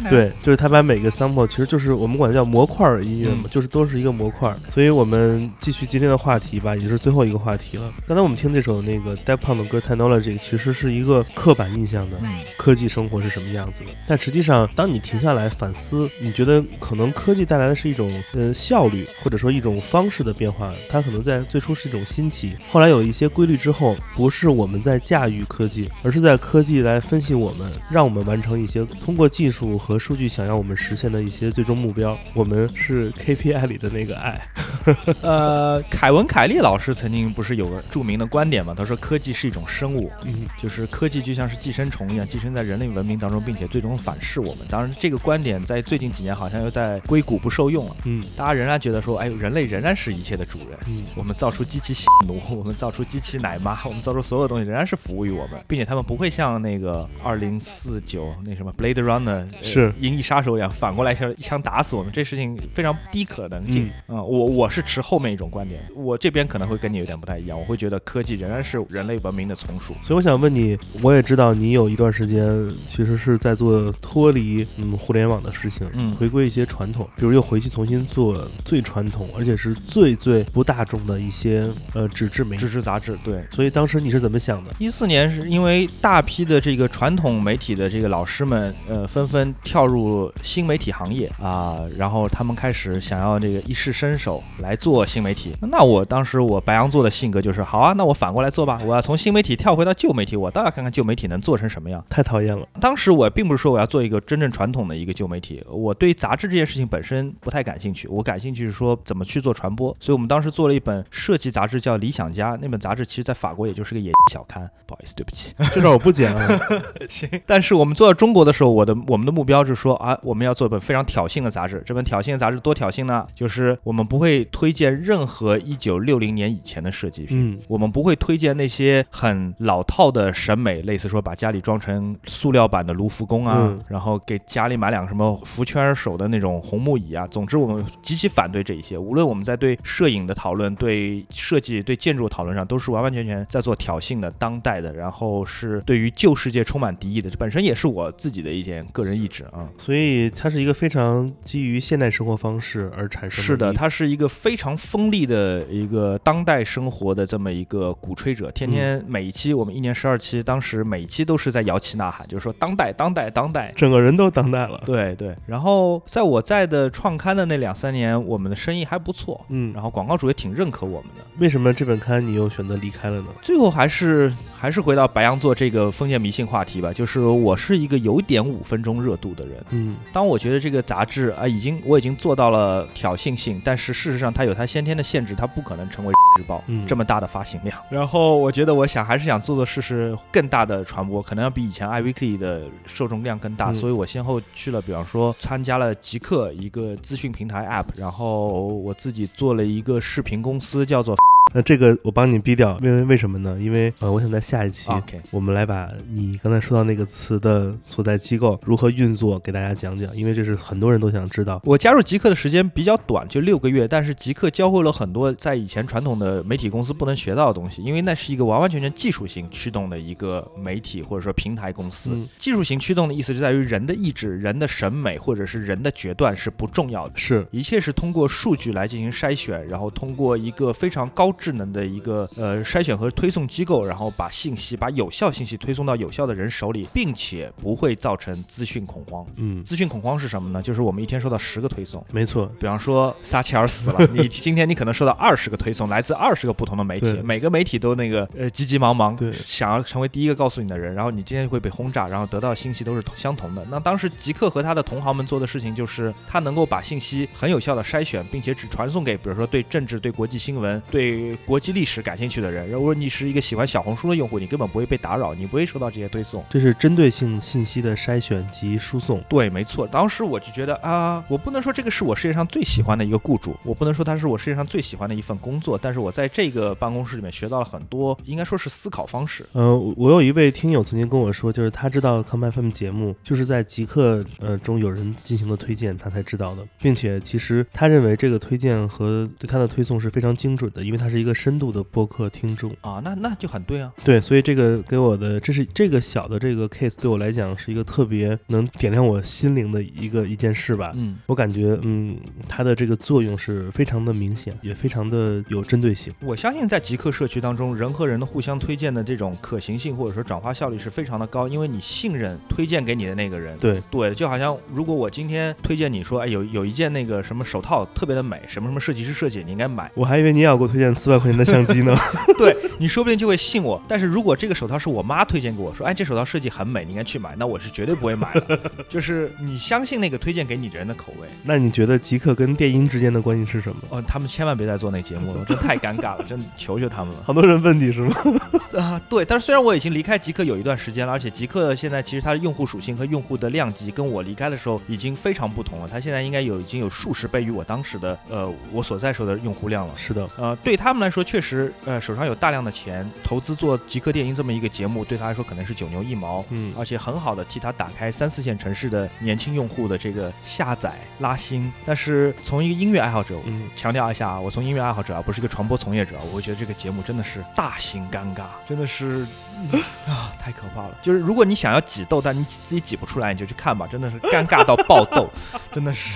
[SPEAKER 3] 对，就是他把每个 sample 其实就是我们管它叫模块儿音乐嘛，
[SPEAKER 2] 嗯
[SPEAKER 3] 就是都是一个模块儿。所以我们继续今天的话题吧，也就是最后一个话题了。刚才我们听这首那个 Daft Punk 的歌 Technology，其实是一个刻板印象的
[SPEAKER 2] 嗯
[SPEAKER 3] 科技生活是什么样子的。但实际上，当你停下来反思，你觉得可能科技带来的是一种呃效率，或者说一种方式的变化。它可能在最初是一种新奇，后来有一些规律之后，不是我们在驾驭科技，而是在科技来分析我们，让我们完成一些通过技术和数据想要我们实现的一些最终目标。我们是 KPI 里的那个爱。
[SPEAKER 2] 呃，凯文·凯利老师曾经不是有个著名的观点嘛？他说科技是一种生物，
[SPEAKER 3] 嗯，
[SPEAKER 2] 就是科技就像是寄生虫一样，寄生在人类文明当中，并且最终反噬我们。当然，这个观点在最近几年好像又在硅谷不受用了。
[SPEAKER 3] 嗯
[SPEAKER 2] 大家仍然觉得说，哎，人类仍然是一切的主人。
[SPEAKER 3] 嗯
[SPEAKER 2] 我们造出机器吸奴，我们造出机器奶妈，我们造出所有东西仍然是服务于我们，并且他们不会像那个二零四九那什么 Blade Runner 呃
[SPEAKER 3] 是
[SPEAKER 2] 银翼杀手一样反过来一下一枪打死我们，这事情非常低可能性。嗯，我我是持后面一种观点，我这边可能会跟你有点不太一样，我会觉得科技仍然是人类文明的从属。
[SPEAKER 3] 所以我想问你，我也知道你有一段时间其实是在做脱离嗯互联网的事情，
[SPEAKER 2] 嗯
[SPEAKER 3] 回归一些传统，比如又回去重新做最传统，而且是最最不大众的一些呃纸质媒体
[SPEAKER 2] 纸。质杂志对。
[SPEAKER 3] 所以当时你是怎么想的？
[SPEAKER 2] 一四年是因为大批的这个传统媒体的这个老师们，呃，纷纷跳入新媒体行业啊、然后他们开始想要这个一试身手，来做新媒体。那我当时我白羊座的性格就是，好啊，那我反过来做吧，我要从新媒体跳回到旧媒体，我倒要看看旧媒体能做成什么样。
[SPEAKER 3] 太讨厌了。
[SPEAKER 2] 当时我并不是说我要做一个真正传统的一个旧媒体，我对杂志这件事情本身不太感兴趣，我感兴趣是说怎么去做传播。所以我们当时做了一本设计杂志，叫《理想家》。那本杂志其实在法国也就是个野小刊，不好意思，对不起。
[SPEAKER 3] 这段我不剪了。
[SPEAKER 2] 行，但是我们做到中国的时候，我的我们的目标是说啊，我们要做一本非常挑衅的杂志。这本挑衅的杂志多挑衅呢？就是我们不会推荐任何一九六零年以前的设计品。
[SPEAKER 3] 嗯，
[SPEAKER 2] 我们不会推荐那些很老套的审美，类似说把家里装成塑料版的卢浮宫啊，
[SPEAKER 3] 嗯
[SPEAKER 2] 然后给家里买两个什么福圈手的那种红木椅啊。总之，我们极其反对这一些。无论我们在对摄影的讨论、对设计、对建筑讨论上，都是完完全全在做挑衅的、当代的，然后是对于旧世界充满敌意的。这本身也是我自己的一件个人意志啊。
[SPEAKER 3] 所以它是一个非常基于现代生活方式而产生
[SPEAKER 2] 是的，它是一个非常锋利的一个当代生活的这么一个鼓吹者，天天每一期我们一年十二期，当时每一期都是在摇旗呐喊，就是说当代当代当代。
[SPEAKER 3] 整个人都当代了。
[SPEAKER 2] 对对，然后在我在的创刊的那两三年，我们的生意还不错，
[SPEAKER 3] 嗯，
[SPEAKER 2] 然后广告主也挺认可我们的。
[SPEAKER 3] 为什么这本刊你又选择离开了呢？
[SPEAKER 2] 最后还是还是回到白羊座这个封建迷信话题吧，就是我是一个有点五分钟热度的人。
[SPEAKER 3] 嗯
[SPEAKER 2] 当我觉得这个杂志啊，已经我已经做到了挑衅性，但是事实上它有它先天的限制，它不可能成为日报
[SPEAKER 3] 嗯
[SPEAKER 2] 这么大的发行量。然后我觉得我想还是想做做试试更大的传播，可能要比以前 iWeekly 的受众量更大，
[SPEAKER 3] 嗯
[SPEAKER 2] 所以我先后去了，比方说参加了极客一个资讯平台 App，然后我自己做了一个视频公司，叫做
[SPEAKER 3] 那这个我帮你逼掉，因为为什么呢？因为呃，我想在下一期
[SPEAKER 2] OK。
[SPEAKER 3] 我们来把你刚才说到那个词的所在机构如何运作给大家讲讲，因为这是很多人都想知道。
[SPEAKER 2] 我加入极客的时间比较短，就六个月，但是极客教会了很多在以前传统的媒体公司不能学到的东西，因为那是一个完完全全技术型驱动的一个媒体或者说平台公司。
[SPEAKER 3] 嗯
[SPEAKER 2] 技术型驱动的意思就在于人的意志、人的审美或者是人的决断是不重要的。
[SPEAKER 3] 是，
[SPEAKER 2] 一切是通过数据来进行筛选，然后通过一个非常高智能的一个呃筛选和推送机构，然后把信息、把有效信息推送到有效的人手里，并且不会造成资讯恐慌。
[SPEAKER 3] 嗯，
[SPEAKER 2] 资讯恐慌是什么呢？就是我们一天收到十个推送，
[SPEAKER 3] 没错，
[SPEAKER 2] 比方说撒切尔死了，你今天你可能收到二十个推送，来自二十个不同的媒体，每个媒体都那个呃急急忙忙，
[SPEAKER 3] 对
[SPEAKER 2] 想要成为第一个告诉你的人，然后你今天会被轰炸，然后得到的信息都是相同的。那当时极客和他的同行们做的事情就是，他能够把信息很有效的筛选，并且只传送给比如说对政治、对国际新闻、对国际历史感兴趣的人。如果你是一个喜欢小红书的用户，你根本不会被打扰，你不会收到这些推送。
[SPEAKER 3] 这是针对性信息的筛选及输送。
[SPEAKER 2] 对，没错。当时我就觉得啊，我不能说这个是我世界上最喜欢的一个雇主，我不能说他是我世界上最喜欢的一份工作，但是我在这个办公室里面学到了很多，应该说是思考方式。
[SPEAKER 3] 呃，我我有一位听友曾经跟我说，就是他知道 Come FM 节目就是在极客呃中有人进行的推荐，他才知道的，并且其实他认为这个推荐和对他的推送是非常精准的，因为他是一个深度的播客听众。
[SPEAKER 2] 啊，那那就很对啊。
[SPEAKER 3] 对，所以这个给我的，这是这个小的这个 case 对我来讲是一个特别能点亮我心灵的一个一件事吧。
[SPEAKER 2] 嗯，
[SPEAKER 3] 我感觉，嗯，它的这个作用是非常的明显，也非常的有针对性。
[SPEAKER 2] 我相信在极客社区当中，人和人的互相推荐的这种可行性或者说转化效率是非常的高，因为你信任推荐给你的那个人。
[SPEAKER 3] 对，
[SPEAKER 2] 对，就好像如果我今天推荐你说，哎，有有一件那个什么手套特别的美，什么什么设计师设计，你应该买。
[SPEAKER 3] 我还以为你也要给我推荐四万块钱的相机呢。
[SPEAKER 2] 对你说不定就会信我。但是如果这个手套是我妈推荐给我说，哎，这手套设计很美，你应该去买，那我是绝对不会买了。就是你相信那个推荐给你的人的口味。
[SPEAKER 3] 那你觉得极客跟电音之间的关系是什么？
[SPEAKER 2] 哦，他们千万别再做那节目了，真太尴尬了，真求求他们了
[SPEAKER 3] 好多人问你是吗？
[SPEAKER 2] 啊！对，但是虽然我已经离开极客有一段时间了，而且极客现在其实它的用户属性和用户的量级跟我离开的时候已经非常不同了，它现在应该有已经有数十倍于我当时的呃我所在时候的用户量了。
[SPEAKER 3] 是的，
[SPEAKER 2] 呃，对他们来说，确实，呃，手上有大量的钱，投资做极客电音这么一个节目，对他来说可能是九牛一毛，
[SPEAKER 3] 嗯
[SPEAKER 2] 而且很好的替他打开三四线城市的年轻用户的这个下载拉新。但是从一个音乐爱好者，
[SPEAKER 3] 嗯，
[SPEAKER 2] 强调一下啊，我从音乐爱好者啊，不是一个传播从业者，我会觉得这个节目真的是大型尴尬，真的是、嗯 啊，太可怕了。就是如果你想要挤痘，但你自己挤不出来，你就去看吧，真的是尴尬到爆痘，真的是。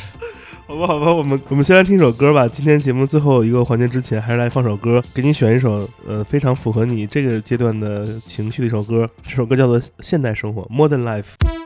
[SPEAKER 3] 好吧，好吧，我们我们先来听首歌吧。今天节目最后一个环节之前，还是来放首歌，给你选一首呃非常符合你这个阶段的情绪的一首歌。这首歌叫做《现代生活》（Modern Life）。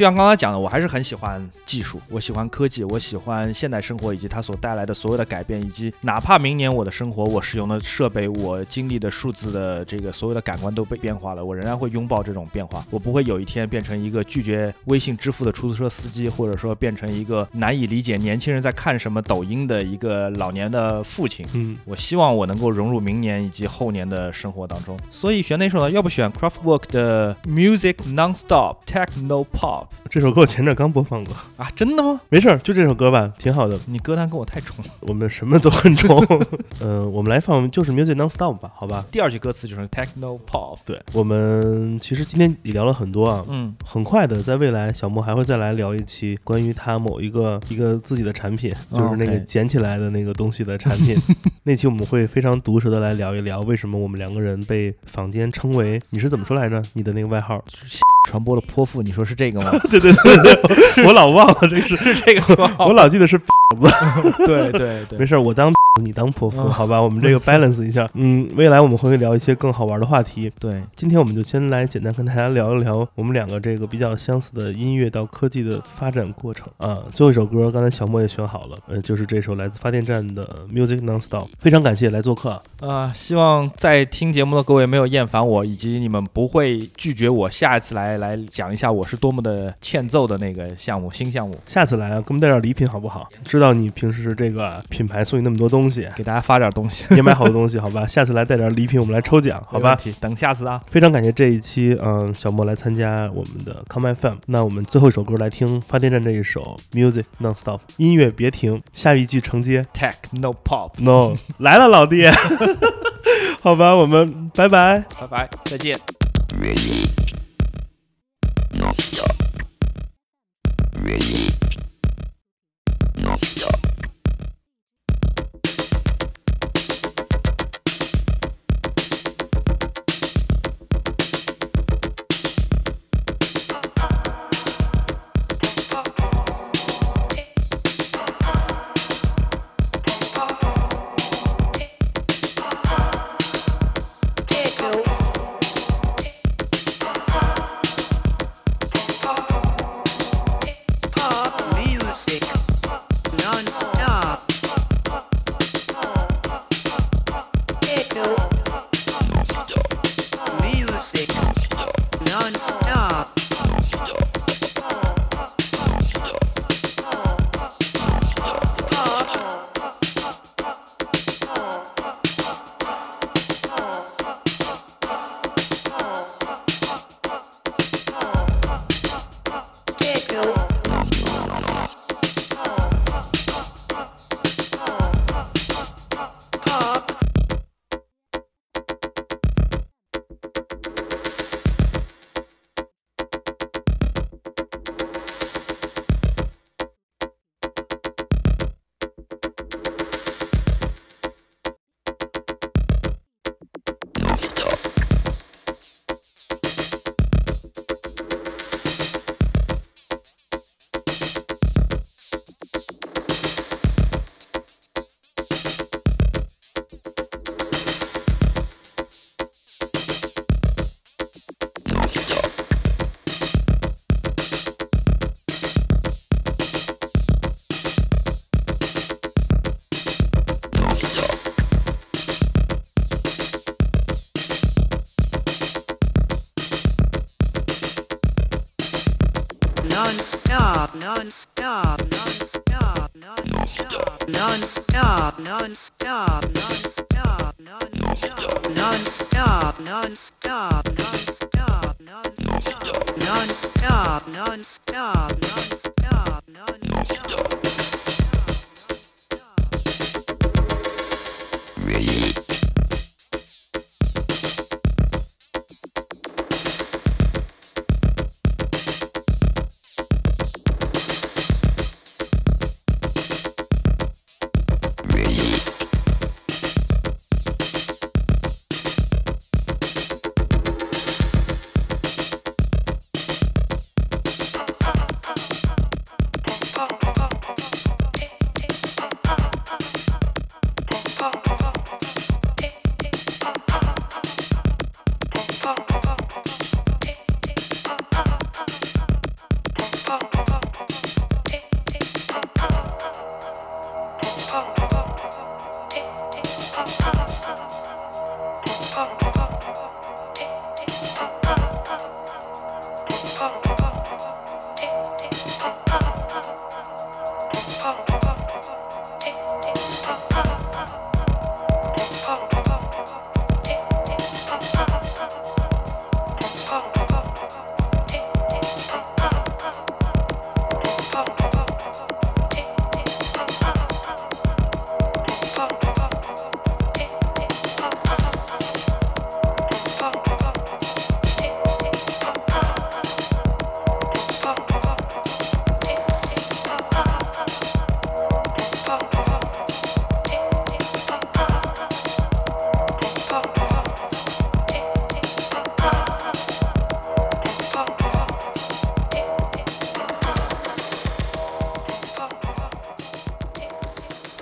[SPEAKER 2] 就像刚才讲的，我还是很喜欢技术，我喜欢科技，我喜欢现代生活以及它所带来的所有的改变，以及哪怕明年我的生活，我使用的设备，我经历的数字的这个所有的感官都被变化了，我仍然会拥抱这种变化。我不会有一天变成一个拒绝微信支付的出租车司机，或者说变成一个难以理解年轻人在看什么抖音的一个老年的父亲。
[SPEAKER 3] 嗯，
[SPEAKER 2] 我希望我能够融入明年以及后年的生活当中，所以选哪首呢？要不选 Craftwork 的 Music Nonstop Techno Pop
[SPEAKER 3] 这首歌我前阵刚播放过，
[SPEAKER 2] 啊？真的吗？
[SPEAKER 3] 没事儿，就这首歌吧，挺好的。
[SPEAKER 2] 你歌单跟我太重了。
[SPEAKER 3] 我们什么都很重。呃，我们来放就是 Music Non-Stop 吧，好吧？
[SPEAKER 2] 第二句歌词就是 Techno Pop。
[SPEAKER 3] 对，我们其实今天也聊了很多啊。
[SPEAKER 2] 嗯，
[SPEAKER 3] 很快的，在未来，小莫还会再来聊一期关于他某一个一个自己的产品，就是那个捡起来的那个东西的产品。那期我们会非常毒舌的来聊一聊，为什么我们两个人被坊间称为你是怎么说来着？你的那个外号？
[SPEAKER 2] 传播的泼妇，你说是这个吗？
[SPEAKER 3] 对对对对，我老忘了这是，
[SPEAKER 2] 这个？
[SPEAKER 3] 我老记得是。
[SPEAKER 2] 对对对，
[SPEAKER 3] 没事，我当你当泼妇，好吧？我们这个 balance 一下。嗯，未来我们会聊一些更好玩的话题。
[SPEAKER 2] 对，
[SPEAKER 3] 今天我们就先来简单跟大家聊一聊我们两个这个比较相似的音乐到科技的发展过程啊。最后一首歌，刚才小莫也选好了，呃，就是这首来自发电站的《Music Non-Stop》，非常感谢来做客。啊、
[SPEAKER 2] 希望在听节目的各位没有厌烦我，以及你们不会拒绝我下一次来来讲一下我是多么的欠揍的那个项目新项目，
[SPEAKER 3] 下次来啊，给我们带点礼品好不好？知道你平时这个品牌送你那么多东西，
[SPEAKER 2] 给大家发点东西，
[SPEAKER 3] 也买好多东西，好吧？下次来带点礼品，我们来抽奖，好吧？
[SPEAKER 2] 等下次啊。
[SPEAKER 3] 非常感谢这一期，嗯，小莫来参加我们的 Come FM。那我们最后一首歌来听发电站这一首 Music Non-Stop，音乐别停，下一句承接
[SPEAKER 2] Techno
[SPEAKER 3] Pop，No 来了，老弟。好吧，我们拜拜。
[SPEAKER 2] 拜拜，再见。
[SPEAKER 6] 愿意